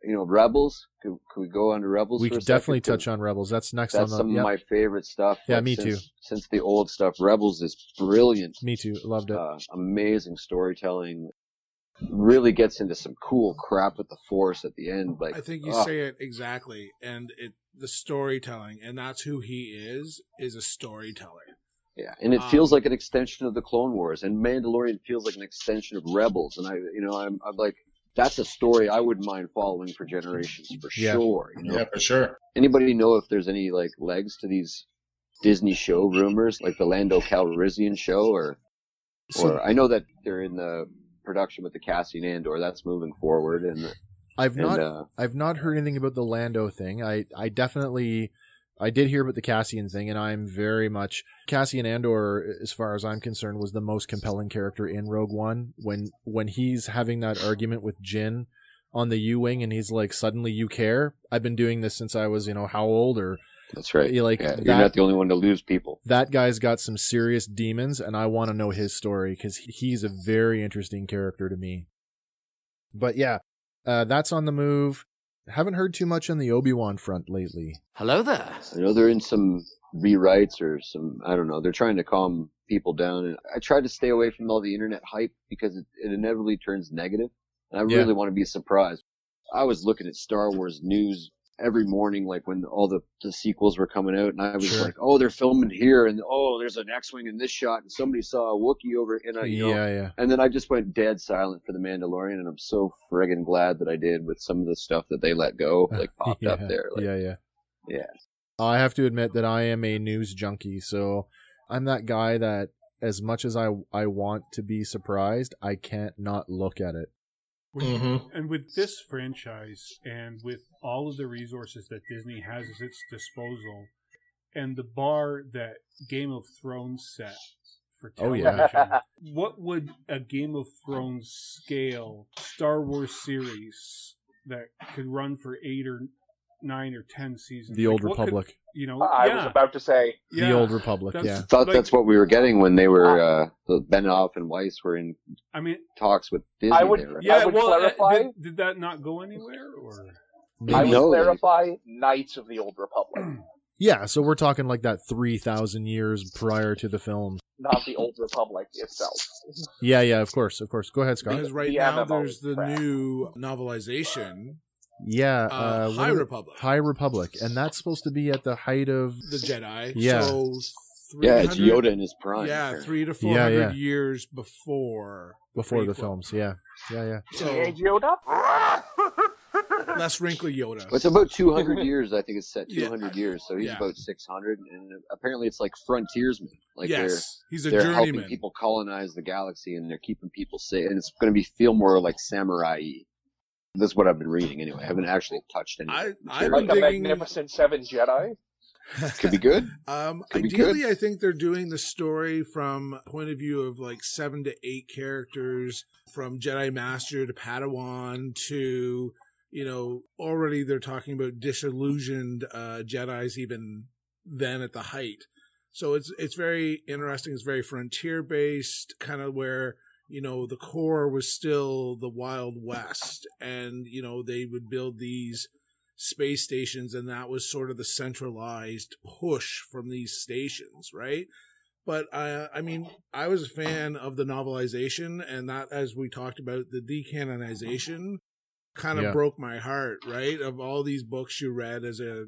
you know, Rebels. Could, could we go on to Rebels? we for a could definitely touch on Rebels. That's next That's on some the. Yeah, of my favorite stuff. Yeah, like, me since, too. Since the old stuff, Rebels is brilliant. me too. Loved it. Uh, amazing storytelling. Really gets into some cool crap with the Force at the end. Like I think you say it exactly, and it the storytelling, and that's who he is, is a storyteller. Yeah, and it Um, feels like an extension of the Clone Wars, and Mandalorian feels like an extension of Rebels. And I, you know, I'm, I'm like, that's a story I wouldn't mind following for generations for Yeah. sure. You know, Yeah, for sure. anybody know if there's any like legs to these Disney show rumors, like the Lando Calrissian show, or, So- or I know that they're in the production with the Cassian Andor. That's moving forward, and, I've and not. uh, I've not heard anything about the Lando thing. I, I definitely, I did hear about the Cassian thing, and I'm very much Cassian Andor, as far as I'm concerned, was the most compelling character in Rogue One. When when he's having that argument with Jyn on the U wing, and he's like, "Suddenly you care." I've been doing this since I was, you know, how old? Or that's right. you like yeah, that, you're not the only one to lose people. that guy's got some serious demons, and I want to know his story because he's a very interesting character to me. But yeah, uh, that's on the move. Haven't heard too much on the Obi Wan front lately. Hello there. I know they're in some rewrites or some I don't know. They're trying to calm people down, and I try to stay away from all the internet hype because it, it inevitably turns negative, and I Yeah. really want to be surprised. I was looking at Star Wars news every morning, like when all the, the sequels were coming out, and I was Sure. like, "Oh, they're filming here, and oh, there's an X-wing in this shot, and somebody saw a Wookiee over," and I, you know, yeah, yeah. and then I just went dead silent for the Mandalorian, and I'm so friggin' glad that I did with some of the stuff that they let go, like popped yeah, up there. Like, yeah, yeah. Yeah. I have to admit that I am a news junkie, so I'm that guy that as much as I I want to be surprised, I can't not look at it. With, Mhm. And with this franchise, and with all of the resources that Disney has at its disposal, and the bar that Game of Thrones set for Oh, television, yeah. what would a Game of Thrones scale Star Wars series that could run for eight or nine or ten seasons? The Old Like, what could- Republic. you know, I yeah, was about to say, The yeah. Old Republic, That's- yeah. thought Like- that's what we were getting when they were uh the Benioff and Weiss were in I mean, talks with Disney. I would- there, right? yeah. would well, uh, did, did that not go anywhere? Or I Maybe- would know clarify Knights of the Old Republic, Yeah, so we're talking like that 3,000 years prior to the film. not the Old Republic itself. Yeah, yeah, of course, of course. Go ahead, Scott. Because right The now MMO there's the crap. new novelization, Yeah, uh, uh, High Republic, High Republic, and that's supposed to be at the height of the Jedi. Yeah. So yeah, it's Yoda in his prime. Yeah, there. three to four Yeah, yeah. years before before the prequel. films. Yeah, yeah, yeah. So Hey, Yoda. less wrinkly Yoda. It's about 200 years, I think it's set Yeah. 200 years, so he's Yeah. about 600, and apparently it's like frontiersmen. Like yes, he's a they're they're helping people colonize the galaxy, and they're keeping people safe, and it's going to be feel more like samurai. That's what I've been reading anyway. I haven't actually touched any. I- it. I've Like been the Magnificent Seven Jedi. Could be good. Um, Could be ideally, I think they're doing the story from point of view of like seven to eight characters, from Jedi Master to Padawan to, you know, already they're talking about disillusioned uh, Jedi's even then at the height. So it's it's very interesting. It's very frontier based, kind of where you know the core was still the Wild West, and you know they would build these space stations and that was sort of the centralized push from these stations right but uh, i mean i was a fan of the novelization and that as we talked about the decanonization kind of Yeah. broke my heart right of all these books you read as a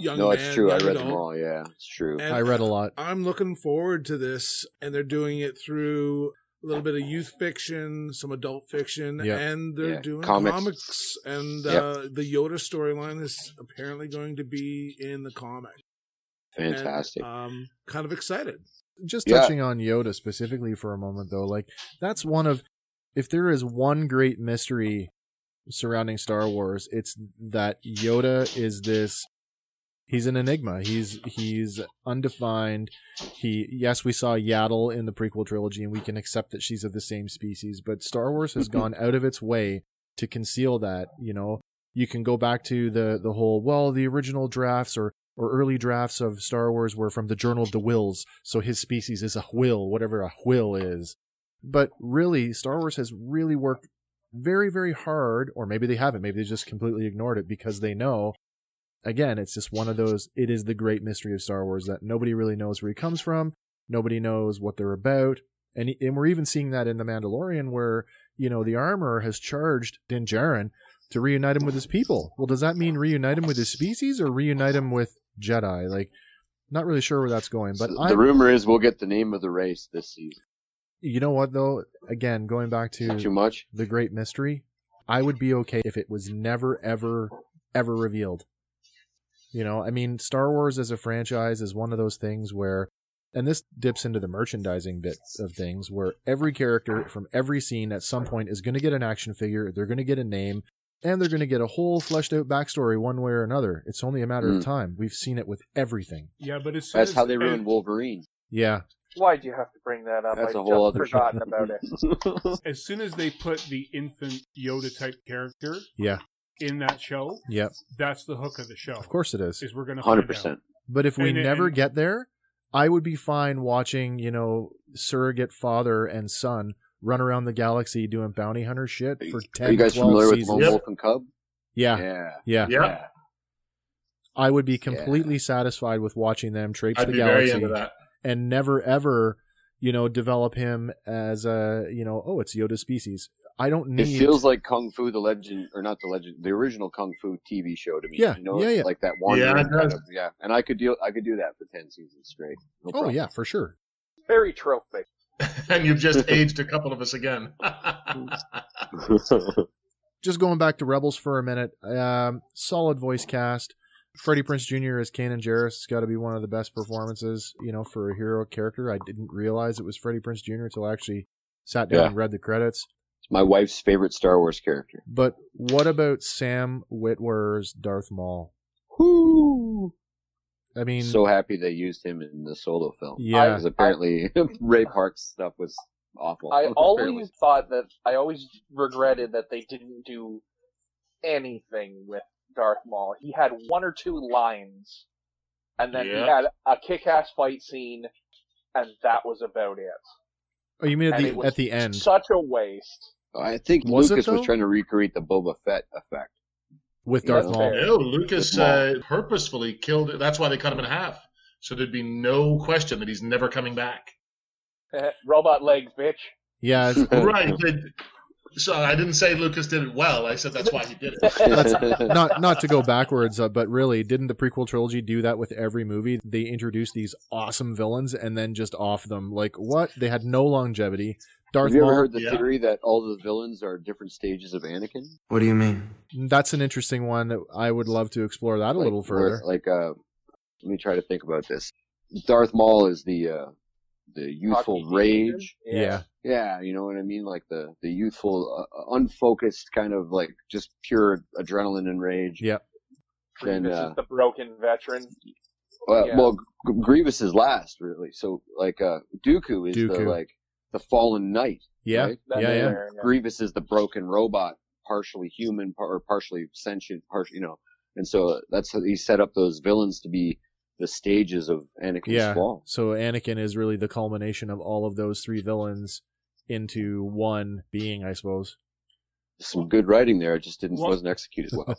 young no, man it's true. I young read them all. Yeah, it's true. And I read a lot. I'm looking forward to this, and they're doing it through a little bit of youth fiction, some adult fiction, Yeah. and they're Yeah, doing comics. comics. and Yep. uh, the Yoda storyline is apparently going to be in the comic. And, Fantastic. um, kind of excited. Just Yeah. touching on Yoda specifically for a moment, though, like that's one of, if there is one great mystery surrounding Star Wars, it's that Yoda is this. He's an enigma. He's he's undefined. He yes, we saw Yaddle in the prequel trilogy, and we can accept that she's of the same species. But Star Wars has gone out of its way to conceal that. You know, you can go back to the the whole well, the original drafts or or early drafts of Star Wars were from the Journal of the Whills, so his species is a Whill, whatever a Whill is. But really, Star Wars has really worked very, very hard, or maybe they haven't, maybe they just completely ignored it because they know, again, it's just one of those, it is the great mystery of Star Wars that nobody really knows where he comes from, nobody knows what they're about. And, and we're even seeing that in The Mandalorian where, you know, the armor has charged Din Djarin to reunite him with his people. Well, does that mean reunite him with his species or reunite him with Jedi? Like, not really sure where that's going, but the I'm, rumor is we'll get the name of the race this season. You know what though? Again, going back to Not too much. the great mystery, I would be okay if it was never, ever, ever revealed. You know, I mean, Star Wars as a franchise is one of those things where, and this dips into the merchandising bit of things, where every character from every scene at some point is going to get an action figure, they're going to get a name, and they're going to get a whole fleshed out backstory one way or another. It's only a matter of Mm. time. We've seen it with everything. Yeah, but as soon That's as, how they ruined and Wolverine. Yeah. Why'd you have to bring that up? That's I a whole just other forgotten about it. As soon as they put the infant Yoda type character Yeah. in that show, Yep. that's the hook of the show. Of course it is. is we're gonna Hundred find out. percent. But if we And- never and- get there, I would be fine watching, you know, surrogate father and son run around the galaxy doing bounty hunter shit for 10, Are you guys 12 familiar with seasons. Lone Yep. Wolf and Cub? Yeah, Yeah. yeah, Yeah, I would be completely satisfied with watching them traipse I'd the be very galaxy into that. And never ever, you know, develop him as a, you know, oh, it's Yoda species. I don't need. It feels like Kung Fu, the legend, or not the legend, the original Kung Fu TV show to me. Yeah, you know, yeah, yeah. like that one. Yeah, it kind does. of, yeah. And I could deal, I could do that for ten seasons straight. No oh problem. yeah, for sure. Very trophy. and you've just aged a couple of us again. just going back to Rebels for a minute, um, solid voice cast. Freddie Prinze Jr. as Kanan Jarrus has got to be one of the best performances, you know, for a hero character. I didn't realize it was Freddie Prinze Jr. until I actually sat down Yeah. and read the credits. It's my wife's favorite Star Wars character. But what about Sam Witwer's Darth Maul? Woo! I mean, so happy they used him in the solo film. yeah, Because apparently Ray Park's stuff was awful. I Apparently. always thought that I always regretted that they didn't do anything with Darth Maul. He had one or two lines, and then he had a kick-ass fight scene, and that was about it. oh, you mean at And the it was at the end? Such a waste. I think Was it, Lucas was trying to recreate the Boba Fett effect. with Darth that's Maul. fair. no, Lucas Maul. uh, purposefully killed it. That's why they cut him in half. So there'd be no question that he's never coming back. Robot legs, bitch. Yeah, right. but- So I didn't say Lucas did it well. I said that's why he did it. Not not to go backwards, uh, but really, didn't the prequel trilogy do that with every movie? They introduced these awesome villains and then just off them. Like what? They had no longevity. Darth Have you Maul. ever heard the Yeah. theory that all the villains are different stages of Anakin? What do you mean? That's an interesting one. I would love to explore that a Like, little further. Like, uh, let me try to think about this. Darth Maul is the uh, the youthful Cocky rage. teenager? yeah. Yeah, you know what I mean, like the the youthful, uh, unfocused kind of like just pure adrenaline and rage. Yep. Then, Grievous uh, is the broken veteran. Well, Yeah. well, G- Grievous is last, really. So, like, uh, Dooku is the like the fallen knight. Yeah. right? Yeah. Yeah. Grievous is the broken robot, partially human par- or partially sentient, partially, you know. And so that's how he set up those villains to be the stages of Anakin's Yeah. fall. So Anakin is really the culmination of all of those three villains into one being, I suppose. Some good writing there. It just didn't Well- wasn't executed well.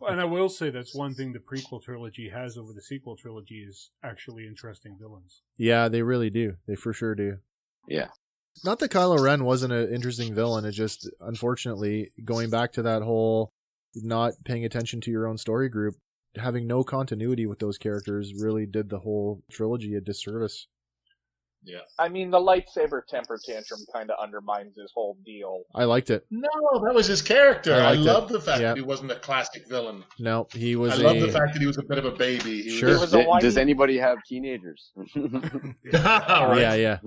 And I will say that's one thing the prequel trilogy has over the sequel trilogy is actually interesting villains. Yeah, they really do. They for sure do. yeah. Not that Kylo Ren wasn't an interesting villain. It just, unfortunately, going back to that whole not paying attention to your own story group, having no continuity with those characters really did the whole trilogy a disservice. Yeah. I mean, the lightsaber temper tantrum kind of undermines his whole deal. I liked it. No, that was his character. I I, love the fact Yeah. that he wasn't a classic villain. No, he was I a. love the fact that he was a bit of a baby. He Sure. It was a Does, does anybody have teenagers? Right. Yeah, yeah.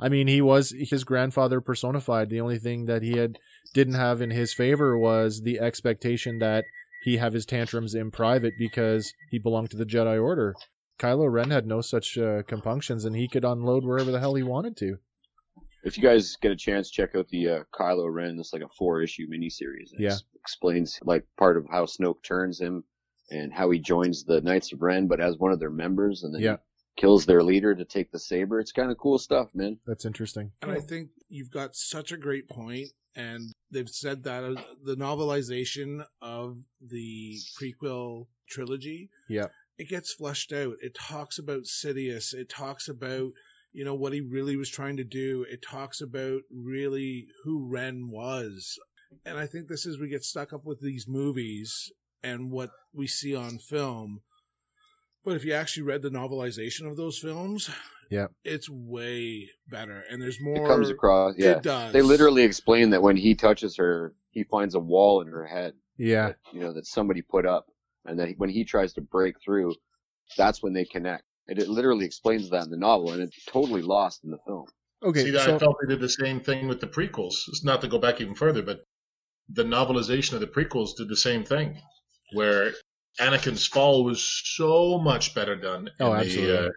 I mean, he was his grandfather personified. The only thing that he had didn't have in his favor was the expectation that he have his tantrums in private because he belonged to the Jedi Order. Kylo Ren had no such uh, compunctions, and he could unload wherever the hell he wanted to. if you guys get a chance, check out the uh, Kylo Ren. It's like a four issue miniseries. It Yeah. explains like part of how Snoke turns him and how he joins the Knights of Ren, but as one of their members, and then Yeah. Kills their leader to take the saber. It's kind of cool stuff, man. That's interesting. And I think you've got such a great point, and they've said that uh, the novelization of the prequel trilogy, Yeah. it gets fleshed out. It talks about Sidious. It talks about you know what he really was trying to do. It talks about really who Ren was, and I think this is we get stuck up with these movies and what we see on film. But if you actually read the novelization of those films, Yeah. it's way better, and there's more. It comes across. Yeah, It does. they literally explain that when he touches her, he finds a wall in her head. Yeah. you know that somebody put up, and that when he tries to break through, that's when they connect. And it literally explains that in the novel, and it's totally lost in the film. Okay. See, I felt they did the same thing with the prequels. It's not to go back even further, but the novelization of the prequels did the same thing, where Anakin's fall was so much better done. Oh, in absolutely. The, uh,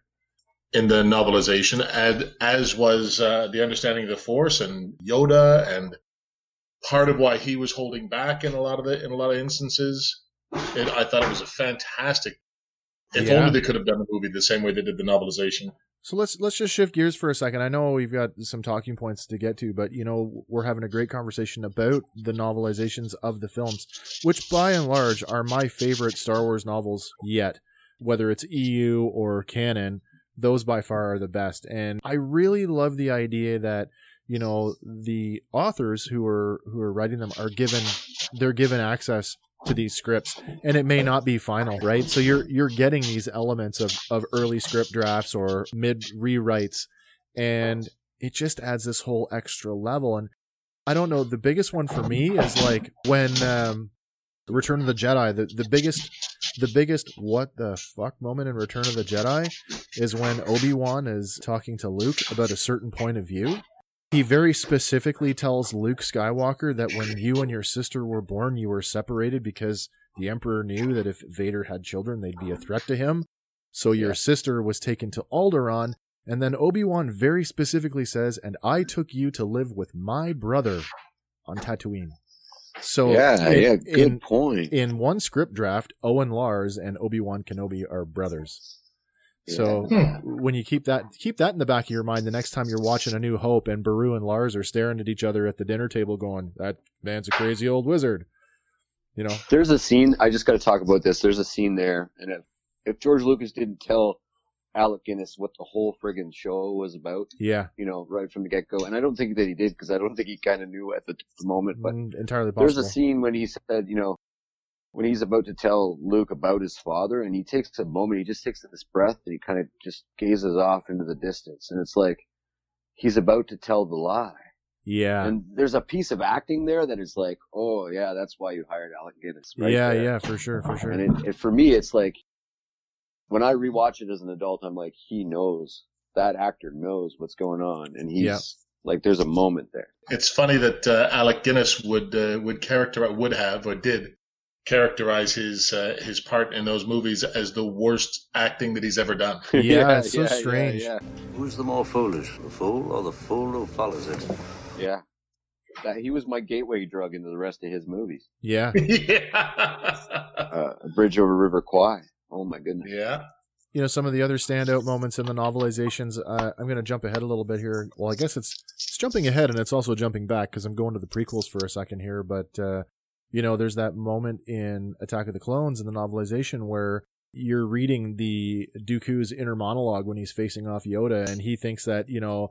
in the novelization, as, as was uh, the understanding of the Force and Yoda, and part of why he was holding back in a lot of the in a lot of instances. It, I thought it was a fantastic. If Yeah. only they could have done the movie the same way they did the novelization. So let's let's just shift gears for a second. I know we've got some talking points to get to, but you know we're having a great conversation about the novelizations of the films, which by and large are my favorite Star Wars novels yet. Whether it's EU or canon, those by far are the best. And I really love the idea that you know the authors who are who are writing them are given they're given access to these scripts and it may not be final right? So you're you're getting these elements of of early script drafts or mid rewrites and it just adds this whole extra level. And i don't know the biggest one for me is like when um return of the jedi the, the biggest the biggest what the fuck moment in return of the jedi is when obi-wan is talking to luke about a certain point of view he very specifically tells Luke Skywalker that when you and your sister were born, you were separated because the Emperor knew that if Vader had children, they'd be a threat to him. So your sister was taken to Alderaan, and then Obi Wan very specifically says, "And I took you to live with my brother on Tatooine." So yeah, in- yeah, good in, point. in one script draft, Owen Lars and Obi Wan Kenobi are brothers. So Yeah. when you keep that keep that in the back of your mind, the next time you're watching A New Hope and Beru and Lars are staring at each other at the dinner table, going, "That man's a crazy old wizard," you know. There's a scene. I just got to talk about this. There's a scene there, and if if George Lucas didn't tell Alec Guinness what the whole friggin' show was about, Yeah, you know, right from the get go, and I don't think that he did because I don't think he kind of knew at the, the moment. But mm, entirely there's a scene when he said, you know, when he's about to tell Luke about his father, and he takes a moment, he just takes this breath, and he kind of just gazes off into the distance, and it's like he's about to tell the lie. yeah, And there's a piece of acting there that is like, oh yeah, that's why you hired Alec Guinness. Right yeah, there. yeah, for sure, for sure. And it, it, for me, it's like when I rewatch it as an adult, I'm like, he knows that actor knows what's going on, and he's Yeah. like, there's a moment there. It's funny that uh, Alec Guinness would uh, would character would have or did characterize his uh, his part in those movies as the worst acting that he's ever done. Yeah, it's so yeah, strange. Yeah, Who's the more foolish, the fool or the fool who follows it? yeah. yeah. That he was my gateway drug into the rest of his movies. Yeah, yeah. Uh, Bridge Over River Kwai. Oh my goodness. yeah. you know some of the other standout moments in the novelizations. Uh, I'm going to jump ahead a little bit here. Well, I guess it's it's jumping ahead and it's also jumping back because I'm going to the prequels for a second here. But uh, you know, there's that moment in Attack of the Clones in the novelization where you're reading the Dooku's inner monologue when he's facing off Yoda, and he thinks that you know,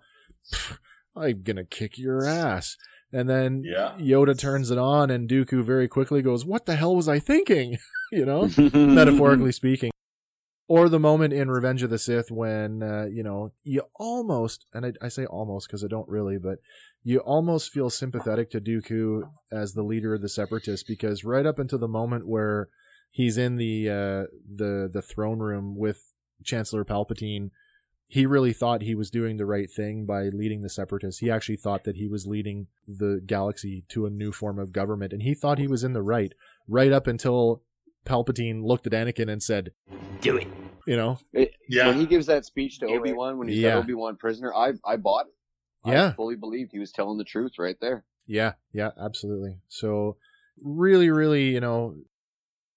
I'm gonna kick your ass. And then Yeah. Yoda turns it on, and Dooku very quickly goes, "What the hell was I thinking?" you know, metaphorically speaking. Or the moment in Revenge of the Sith when, uh, you know, you almost, and I, I say almost because I don't really, but you almost feel sympathetic to Dooku as the leader of the Separatists because right up until the moment where he's in the, uh, the, the throne room with Chancellor Palpatine, he really thought he was doing the right thing by leading the Separatists. He actually thought that he was leading the galaxy to a new form of government, and he thought he was in the right, right up until Palpatine looked at Anakin and said, Do it. you know, It- Yeah. When he gives that speech to Obi Wan, when he's Yeah. got Obi Wan prisoner, I I bought it. Yeah. I fully believed he was telling the truth right there. Yeah, yeah, absolutely. So really, really, you know,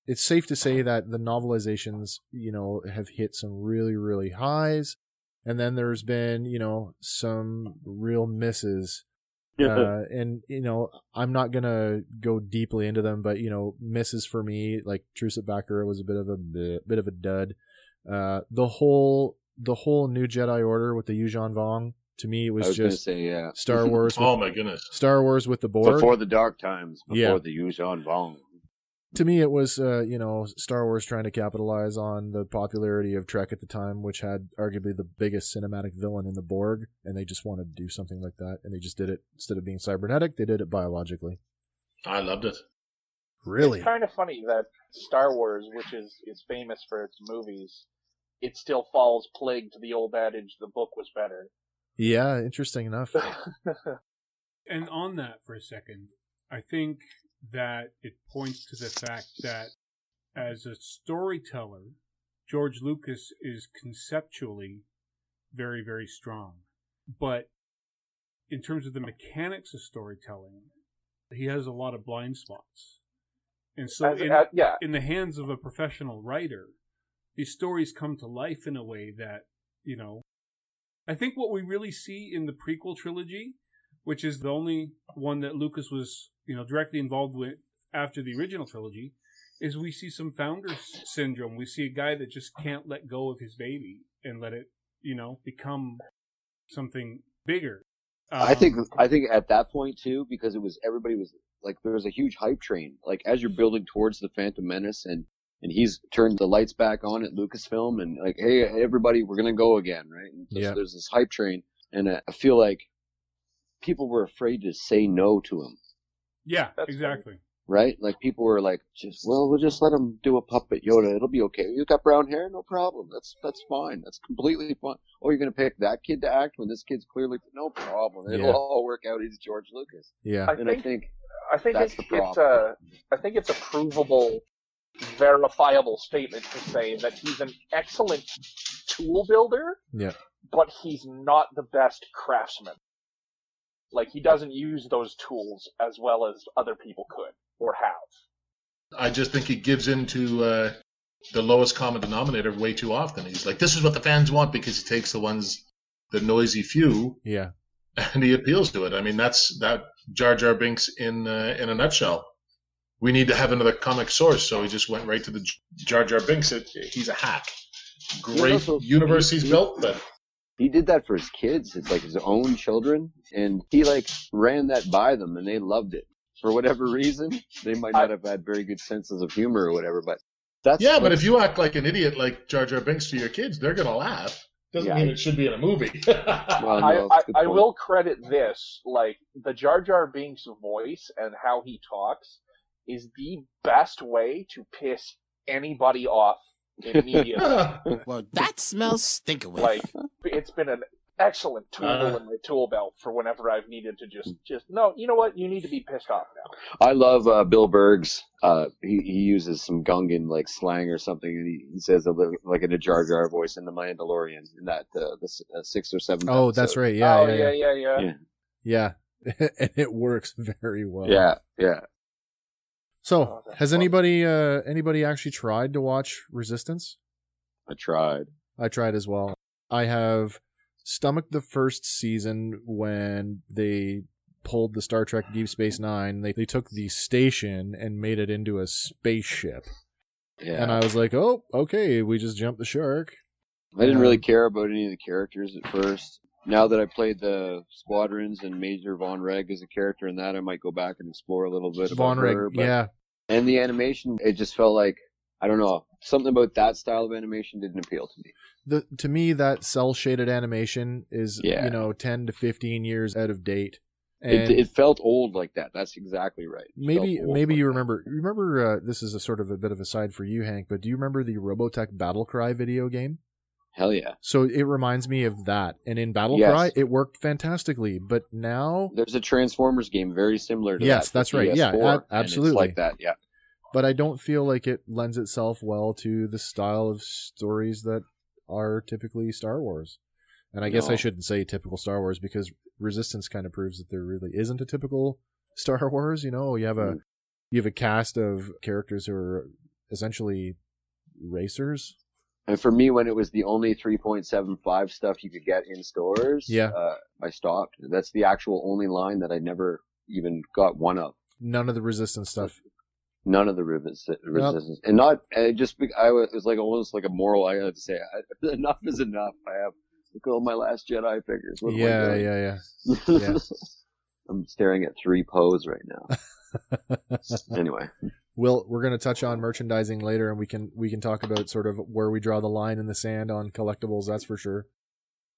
it's safe to say that the novelizations, you know, have hit some really, really highs. And then there's been, you know, some real misses. Uh, and you know, I'm not gonna go deeply into them, but you know, misses for me like Truce at Bakura was a bit of a bit, bit of a dud. Uh, the whole the whole New Jedi Order with the Yuuzhan Vong to me was, was just say, yeah. Star Wars. With, Oh my goodness. Star Wars with the Borg. Before the dark times, before Yeah. the Yuuzhan Vong. To me, it was uh, you know Star Wars trying to capitalize on the popularity of Trek at the time, which had arguably the biggest cinematic villain in the Borg, and they just wanted to do something like that, and they just did it instead of being cybernetic, they did it biologically. I loved it. Really? It's kind of funny that Star Wars, which is is famous for its movies, it still falls plague to the old adage: the book was better. Yeah, interesting enough. And on that for a second, I think that it points to the fact that as a storyteller, George Lucas is conceptually very, very strong. But in terms of the mechanics of storytelling, he has a lot of blind spots. And so, As- in, uh, yeah. in the hands of a professional writer, these stories come to life in a way that, you know, I think what we really see in the prequel trilogy, which is the only one that Lucas was, you know, directly involved with after the original trilogy, is we see some founder syndrome. We see a guy that just can't let go of his baby and let it, you know, become something bigger. I think Um, I think at that point too, because it was everybody was like there was a huge hype train. Like as you're building towards the Phantom Menace and and he's turned the lights back on at Lucasfilm and like, hey everybody, we're gonna go again, right? And so Yeah. there's this hype train, and I feel like people were afraid to say no to him, yeah, That's exactly. right? Like people were like, just well, we'll just let him do a puppet Yoda. It'll be okay. You got brown hair, no problem. That's that's fine. That's completely fine. Oh, you're gonna pick that kid to act when this kid's clearly no problem. It'll Yeah. all work out. He's George Lucas. Yeah. I And I think think I think That's it's, the it's a uh, I think it's a provable, verifiable statement to say that he's an excellent tool builder, Yeah. but he's not the best craftsman. Like he doesn't use those tools as well as other people could or have. I just think he gives into uh, the lowest common denominator way too often. He's like, this is what the fans want because he takes the ones, the noisy few, Yeah. and he appeals to it. I mean, that's that Jar Jar Binks in uh, in a nutshell. We need to have another comic source, so he just went right to the J- Jar Jar Binks. It, he's a hack. Great also- universe he- he's he- built, but he did that for his kids. It's like his own children, and he like ran that by them, and they loved it for whatever reason. They might not have had very good senses of humor or whatever, but that's yeah. But if you act like an idiot like Jar Jar Binks to your kids, they're gonna laugh. Doesn't Yeah. mean it should be in a movie. well, I, no, I, it's a good I will credit this, like the Jar Jar Binks voice and how he talks is the best way to piss anybody off immediately. Well, that smells stinking. like it's been an excellent tool Uh. in my tool belt for whenever I've needed to just just no, you know what? You need to be pissed off now. I love uh, Bill Burr's. Uh, he he uses some Gungan like slang or something, and he, he says a little, like in a Jar Jar voice in the Mandalorian in that uh, the s- uh, sixth or seventh. Oh, that's right. Yeah. oh yeah. yeah, Yeah. yeah, yeah. Yeah. Yeah. and it works very well. Yeah, yeah. So, Oh, has anybody uh anybody actually tried to watch Resistance? I tried. I tried as well. I have stomached the first season when they pulled the Star Trek Deep Space Nine. They they took the station and made it into a spaceship. Yeah. And I was like, "Oh, okay, we just jumped the shark." I didn't really care about any of the characters at first. Now that I played the Squadrons and Major Vonreg as a character in that, I might go back and explore a little bit Von about Reg, her. But, yeah. And the animation, it just felt like I don't know something about that style of animation didn't appeal to me. The to me that cel shaded animation is Yeah. you know 10 to 15 years out of date. It, And it felt old like that. That's exactly right. It maybe maybe like you that. remember remember uh, this is a sort of a bit of a side for you Hank, but do you remember the Robotech Battlecry video game? Hell yeah. So it reminds me of that. And in Battlecry, Yes. it worked fantastically. But now, There's a Transformers game very similar to Yes, that. for that's right. Yeah, PS4, ab- and it's absolutely. like that. Yeah. but I don't feel like it lends itself well to the style of stories that are typically Star Wars. And I guess I shouldn't say typical Star Wars because Resistance kind of proves that there really isn't a typical Star Wars. You know, you have a Mm. you have a cast of characters who are essentially racers. And for me, when it was the only 3.75 stuff you could get in stores, Yeah. uh, I stopped. That's the actual only line that I never even got one of. None of the resistance stuff. None of the resist- resistance, and not uh, just. I was, it was like almost like a moral. I had to say, I, enough is enough. I have look at all my Last Jedi figures. Yeah, yeah, yeah. Yeah. I'm staring at three pose right now. anyway, Will we're going to touch on merchandising later, and we can we can talk about sort of where we draw the line in the sand on collectibles. That's for sure.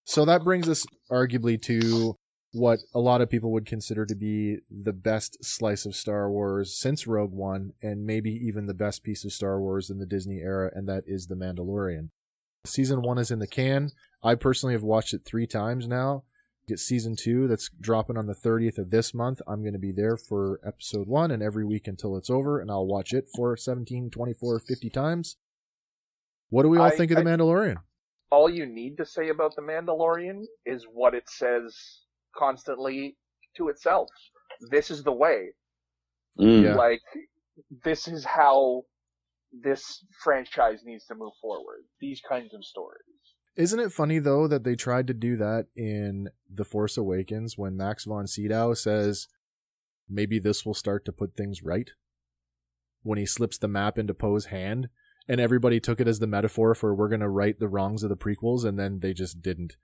So that brings us arguably to what a lot of people would consider to be the best slice of Star Wars since Rogue One, and maybe even the best piece of Star Wars in the Disney era, and that is The Mandalorian. Season one is in the can. I personally have watched it three times now. Get season two that's dropping on the 30th of this month. I'm going to be there for episode one and every week until it's over, and I'll watch it for 17, 24, 50 times. What do we all I- think of The Mandalorian? all you need to say about the Mandalorian is what it says constantly to itself. This is the way. Mm. Yeah. Like this is how this franchise needs to move forward. These kinds of stories. Isn't it funny though that they tried to do that in The Force Awakens when Max von Sydow says maybe this will start to put things right when he slips the map into Poe's hand and everybody took it as the metaphor for we're going to right the wrongs of the prequels and then they just didn't.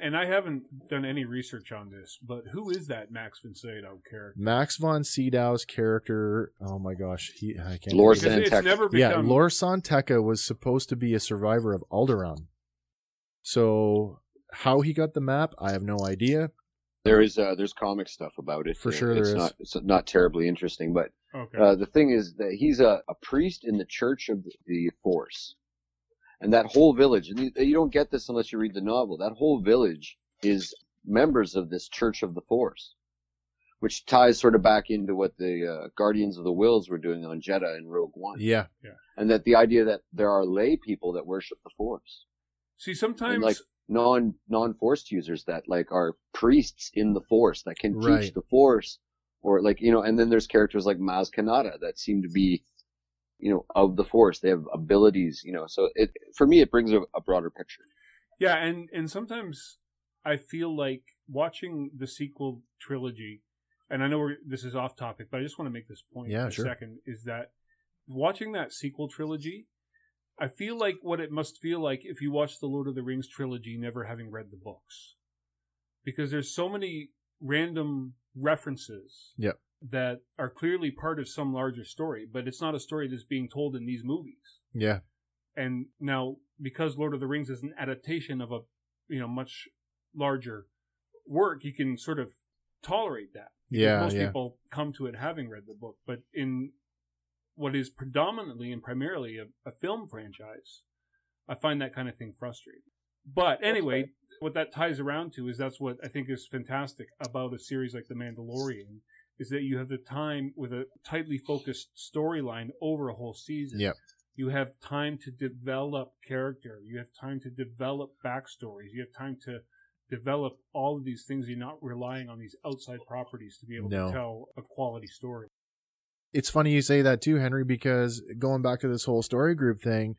And I haven't done any research on this, but who is that Max von Sydow character? Max von Sydow's character, oh my gosh, he I can't Lor think of it's never Yeah, become. Lor San Tekka was supposed to be a survivor of Alderaan. So how he got the map, I have no idea. there is uh, there's comic stuff about it. For sure it's there is. Not, it's not terribly interesting, but okay. Uh, the thing is that he's a, a priest in the Church of the Force. And that whole village, and you, you don't get this unless you read the novel, that whole village is members of this Church of the Force, which ties sort of back into what the uh, Guardians of the Whills were doing on Jedha in Rogue One. Yeah, Yeah. And that the idea that there are lay people that worship the Force. See, sometimes And like non non force users that like are priests in the force that can teach Right. the force or like you know and then there's characters like Maz Kanata that seem to be you know of the force they have abilities you know so it for me it brings a, a broader picture Yeah, and and sometimes I feel like watching the sequel trilogy, and I know we're, this is off topic, but I just want to make this point Yeah, for a sure. second. Is that watching that sequel trilogy? I feel like what it must feel like if you watch the Lord of the Rings trilogy, never having read the books, because there's so many random references Yep. that are clearly part of some larger story, but it's not a story that's being told in these movies Yeah. and now because Lord of the Rings is an adaptation of a you know much larger work, you can sort of tolerate that. Yeah, most yeah. people come to it having read the book, but in what is predominantly and primarily a, a film franchise, I find that kind of thing frustrating. But anyway, what that ties around to is that's what I think is fantastic about a series like The Mandalorian is that you have the time with a tightly focused storyline over a whole season. Yep. You have time to develop character. You have time to develop backstories. You have time to develop all of these things. You're not relying on these outside properties to be able No. to tell a quality story. It's funny you say that too, Henry, because going back to this whole story group thing,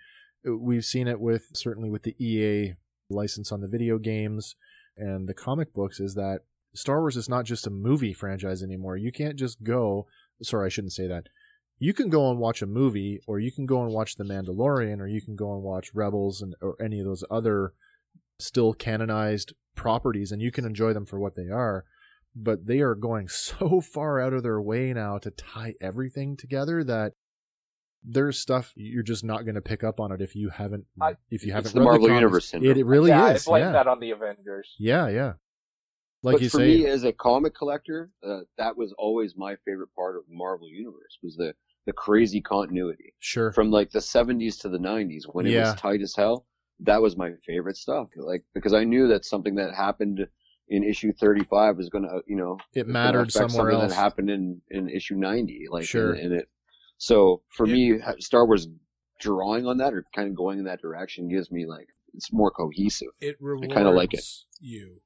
uh, we've seen it with certainly with the EA license on the video games and the comic books is that Star Wars is not just a movie franchise anymore. You can't just go, sorry, I shouldn't say that. You can go and watch a movie or you can go and watch The Mandalorian or you can go and watch Rebels and or any of those other still canonized properties and you can enjoy them for what they are but they are going so far out of their way now to tie everything together that there's stuff you're just not going to pick up on it if you haven't I- if you haven't it's the Marvel comics. Universe syndrome. It, it really yeah, is. I blame yeah. that on the Avengers. yeah, yeah. Like but you for say, me as a comic collector uh, that was always my favorite part of the Marvel Universe was the the crazy continuity sure. from like the 70s to the 90s when it Yeah. was tight as hell that was my favorite stuff like because i knew that something that happened in issue 35 is gonna you know It mattered somewhere else. that happened in in issue 90 like Sure. and, it so for me star wars drawing on that or kind of going in that direction gives me like it's more cohesive It rewards kinda like it. you.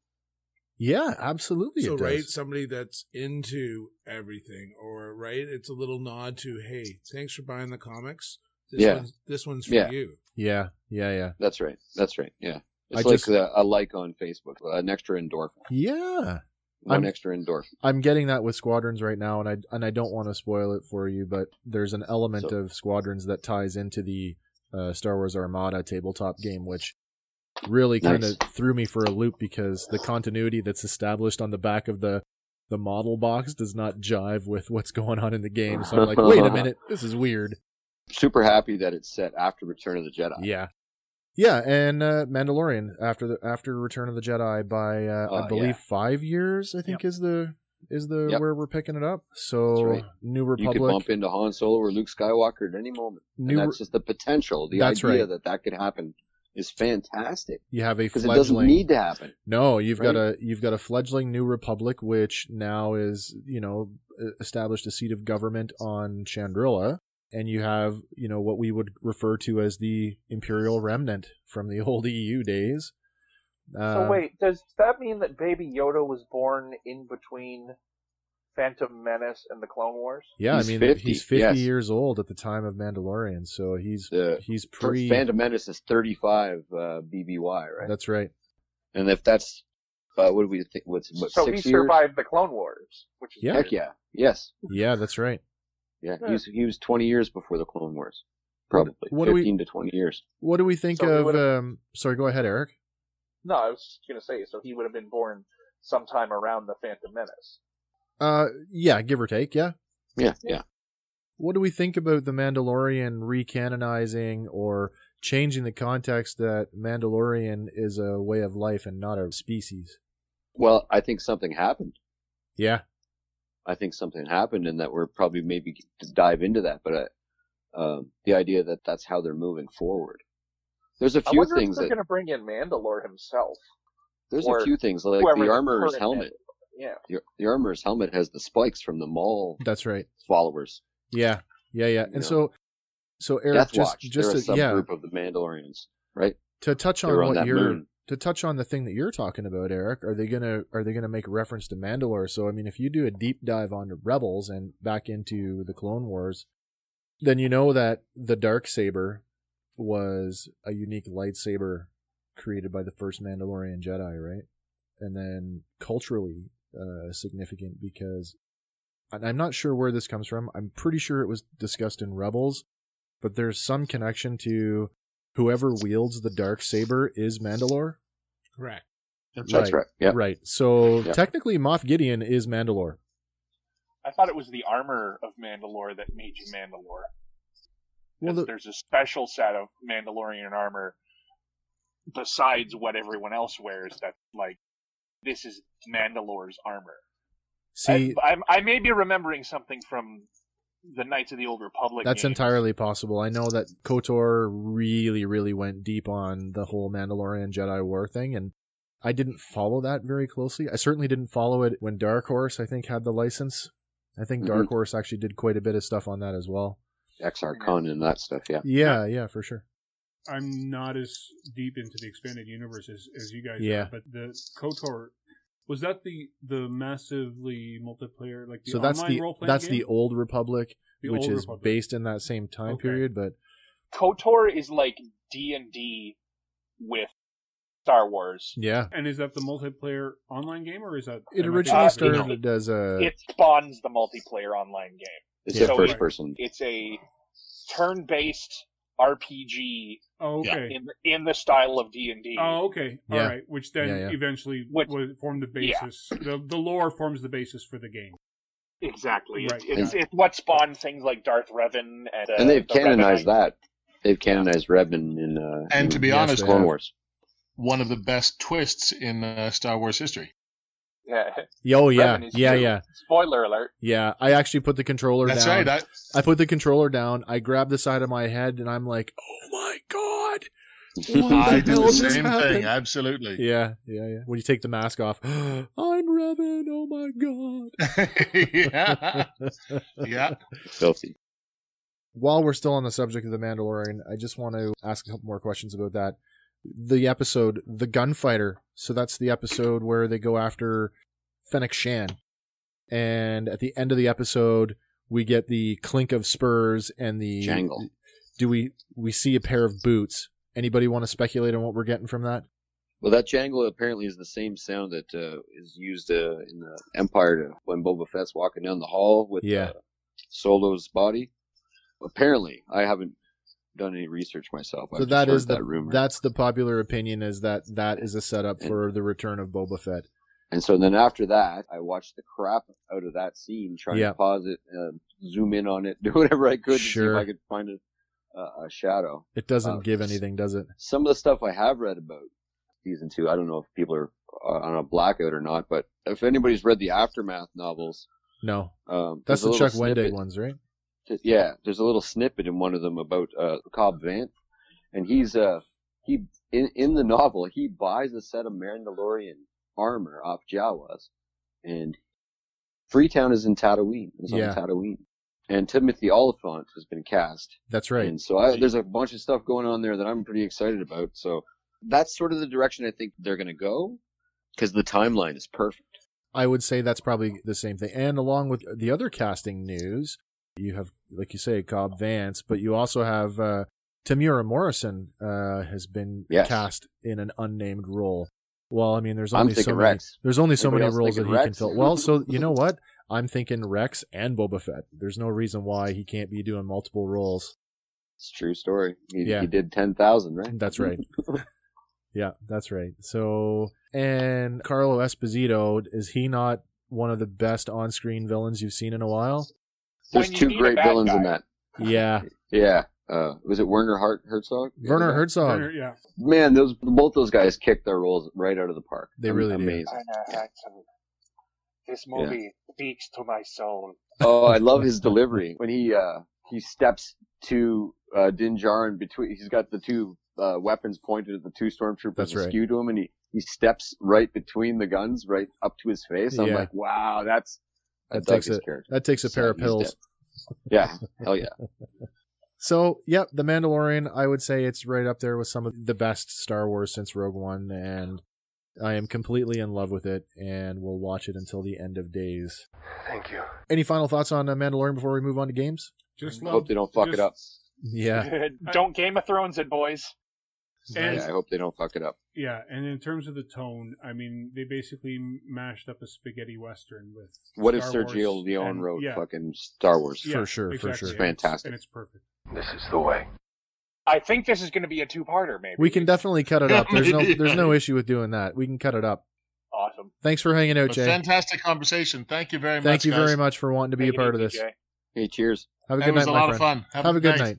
yeah, absolutely. So it right, does. somebody that's into everything, or right, it's a little nod to, hey, thanks for buying the comics. This Yeah. one's, this one's for Yeah. you. Yeah, yeah, yeah. That's right. That's right. Yeah. It's I like just- a, a like on Facebook, an extra endorphin. Yeah. One I'm- extra endorphin. I'm getting that with Squadrons right now, and I and I don't want to spoil it for you, but there's an element So- of Squadrons that ties into the uh, Star Wars Armada tabletop game, which really kind of threw me for a loop because the continuity that's established on the back of the the model box does not jive with what's going on in the game. So I'm like, wait a minute, this is weird. Super happy that it's set after Return of the Jedi. Yeah. Yeah, and uh, Mandalorian after the after Return of the Jedi by uh, Uh, I believe yeah. five years. I think is the is the Yep. where we're picking it up. So right. New You could bump into Han Solo or Luke Skywalker at any moment. New and that's just the potential. The idea right. that that could happen is fantastic. you have a Because it doesn't need to happen. no, you've got a you've got a fledgling New Republic, which now is you know established a seat of government on Chandrila, and you have you know what we would refer to as the Imperial Remnant from the old EU days. So Uh, wait, does that mean that Baby Yoda was born in between Phantom Menace and the Clone Wars? Yeah, He's I mean 50, he's fifty yes. years old at the time of Mandalorian, so he's The he's pre. Phantom Menace is 35 uh, BBY, right? That's right. and if that's uh, what do we think? What's what so six he years? survived the Clone Wars, which is Yeah. Heck yeah, yes, Yeah, that's right. Yeah. Yeah. He was he was 20 years before the Clone Wars, probably what do we- 15 to 20 years. What do we think So of? Um, sorry, go ahead, Eric. No, I was just gonna say, so he would have been born sometime around the Phantom Menace. Uh, yeah, give or take. Yeah. Yeah, yeah. What do we think about the Mandalorian recanonizing or changing the context that Mandalorian is a way of life and not a species? Well, I think something happened. Yeah. I think something happened, and that we're probably maybe to dive into that. But uh, um, the idea that that's how they're moving forward. There's a few wonder things if they're that gonna bring in Mandalore himself. there's a few things like the armorer's helmet. Mandalore- Yeah. The, the armorer's helmet has the spikes from the Maul That's right. followers. Yeah. Yeah. Yeah. You And know. so, so Eric, Death just Watch. just they're a to, yeah, subgroup of the Mandalorians, right? to touch on were on what you're moon. To touch on the thing that you're talking about, Eric, are they gonna are they gonna make reference to Mandalore? So I mean, if you do a deep dive on Rebels and back into the Clone Wars, then you know that the dark saber was a unique lightsaber created by the first Mandalorian Jedi, right? And then culturally uh, significant because I'm not sure where this comes from. I'm pretty sure it was discussed in Rebels, but there's some connection to whoever wields the dark saber is Mandalore. Correct. That's right. Yeah. Right. So Yeah. technically, Moff Gideon is Mandalore. I thought it was the armor of Mandalore that made you Mandalore. Well, 'Cause the, there's a special set of Mandalorian armor besides what everyone else wears. That's like this is Mandalore's armor. see, I, I'm, I may be remembering something from the Knights of the Old Republic. that's games. entirely possible. I know that Kotor really, really went deep on the whole Mandalorian Jedi War thing, and I didn't follow that very closely. I certainly didn't follow it when Dark Horse, I think, had the license. I think Dark Mhm. Horse actually did quite a bit of stuff on that as well. Exar Kun and that stuff. Yeah. Yeah, yeah, for sure. I'm not as deep into the expanded universe as, as you guys Yeah. are, but the KOTOR was that the the massively multiplayer like the so that's online the role-playing that's game? the old Republic, The which Old is Republic. based in that same time Okay. period. But KOTOR is like D and D with Star Wars. yeah, And is that the multiplayer online game or is that it am I originally Uh, thinking- started as a It spawns the multiplayer online game. It's Yeah. a So first it- person. It's a turn-based RPG Oh, okay. in the, in the style of D and D. Oh, okay. Yeah. All right. Which then Yeah, yeah. eventually Which- would form the Yeah. basis. The the lore forms the basis for the game. Exactly. Right. It's, it's, it's what spawned things like Darth Revan and uh, and they've the canonized Revanite. that. They've canonized Revan in uh, And to be Yes, honest, they Clone. Wars. one of the best twists in uh, Star Wars history. Yeah. oh yeah, Revan yeah, too. yeah, Spoiler alert. yeah. I actually put the controller That's down. right. I, I put the controller down. I grabbed the side of my head, and I'm like, "Oh my god!" What I the did the same happened? thing. Absolutely. Yeah, yeah, yeah. When you take the mask off, I'm Revan. Oh my god. yeah. god. Yeah. Filthy. While we're still on the subject of the Mandalorian, I just want to ask a couple more questions about that. The episode, the gunfighter. So that's the episode where they go after Fennec Shan, and at the end of the episode, we get the clink of spurs and the Jangle. Do we we see a pair of boots? Anybody want to speculate on what we're getting from that? Well, that jangle apparently is the same sound that uh, is used uh, in the Empire to, when Boba Fett's walking down the hall with Yeah. uh, Solo's body. Apparently, I haven't done any research myself. So I've that is the that rumor. that's the popular opinion is that that is a setup for the return of Boba Fett. And so then after that, I watched the crap out of that scene, trying Yeah. to pause it, uh, zoom in on it, do whatever I could to see if I could find a, a, a shadow. It doesn't Uh, give anything, does it? Some of the stuff I have read about season two, I don't know if people are uh, on a blackout or not, but if anybody's read the Aftermath novels, No, um, that's the Chuck Wendig ones, right? Yeah, there's a little snippet in one of them about uh, Cobb Vanth, and he's uh he in in the novel he buys a set of Mandalorian armor off Jawas, and Freetown is in Tatooine. It's Yeah. on Tatooine, and Timothy Olyphant has been cast. That's right. And so I, there's a bunch of stuff going on there that I'm pretty excited about. So that's sort of the direction I think they're going to go, because the timeline is perfect. I would say that's probably the same thing. And along with the other casting news, you have, like you say, Cobb Vanth, but you also have uh, Temuera Morrison uh, has been Yes. cast in an unnamed role. Well, I mean, there's only so many. Rex. There's only so Anybody many roles that he thinking can fill. Well, so you know what? I'm thinking Rex and Boba Fett. There's no reason why he can't be doing multiple roles. It's a true story. He, Yeah. he did ten thousand, right? That's right. yeah, that's right. So, and Carlo Esposito, is he not one of the best on-screen villains you've seen in a while? There's two great bad villains in that. Yeah, Yeah. Uh, was it Werner Hart Herzog? Werner Herzog. Turner, yeah. Man, those both those guys kicked their roles right out of the park. They Am- really do. amazing. Werner This movie speaks to my soul. oh, I love his delivery when he uh he steps to uh Din Djarin between. He's got the two uh, weapons pointed at the two stormtroopers That's right. askew to him, and he he steps right between the guns, right up to his face. I'm Yeah. like, wow, that's I That dug takes his a character. that takes a pair of pills. dead. Yeah, hell yeah. So, yep, The Mandalorian, I would say it's right up there with some of the best Star Wars since Rogue One, and I am completely in love with it, and will watch it until the end of days. Thank you. Any final thoughts on uh, Mandalorian before we move on to games? Just love, hope they don't fuck just- it up. Yeah. Don't Game of Thrones it, boys. And yeah, I hope they don't fuck it up. yeah, and in terms of the tone, I mean, they basically mashed up a spaghetti western with What if Sergio Wars Leone and- wrote yeah, fucking Star Wars? yeah, For sure, for sure. it's- Fantastic. and it's perfect. This is the way. I think this is going to be a two-parter, maybe. We can definitely cut it up. There's no there's no issue with doing that. We can cut it up. Awesome. Thanks for hanging out, But Jay. fantastic conversation. Thank you very much. Thank you guys. very much for wanting to be Take a it part of this. Jay. Hey, cheers. Have a It good night, a my friend. fun. Have, a good night.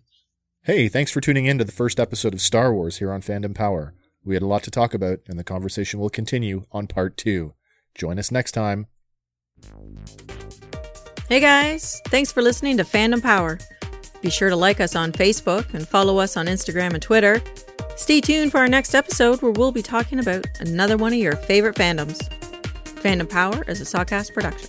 Hey, thanks for tuning in to the first episode of Star Wars here on Fandom Power. We had a lot to talk about, and the conversation will continue on part two. Join us next time. Hey guys, thanks for listening to Fandom Power. Be sure to like us on Facebook and follow us on Instagram and Twitter. Stay tuned for our next episode where we'll be talking about another one of your favorite fandoms. Fandom Power is a Sawcast production.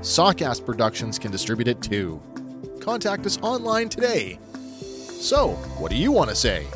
Sawcast Productions can distribute it too. contact us online today. So, what do you want to say?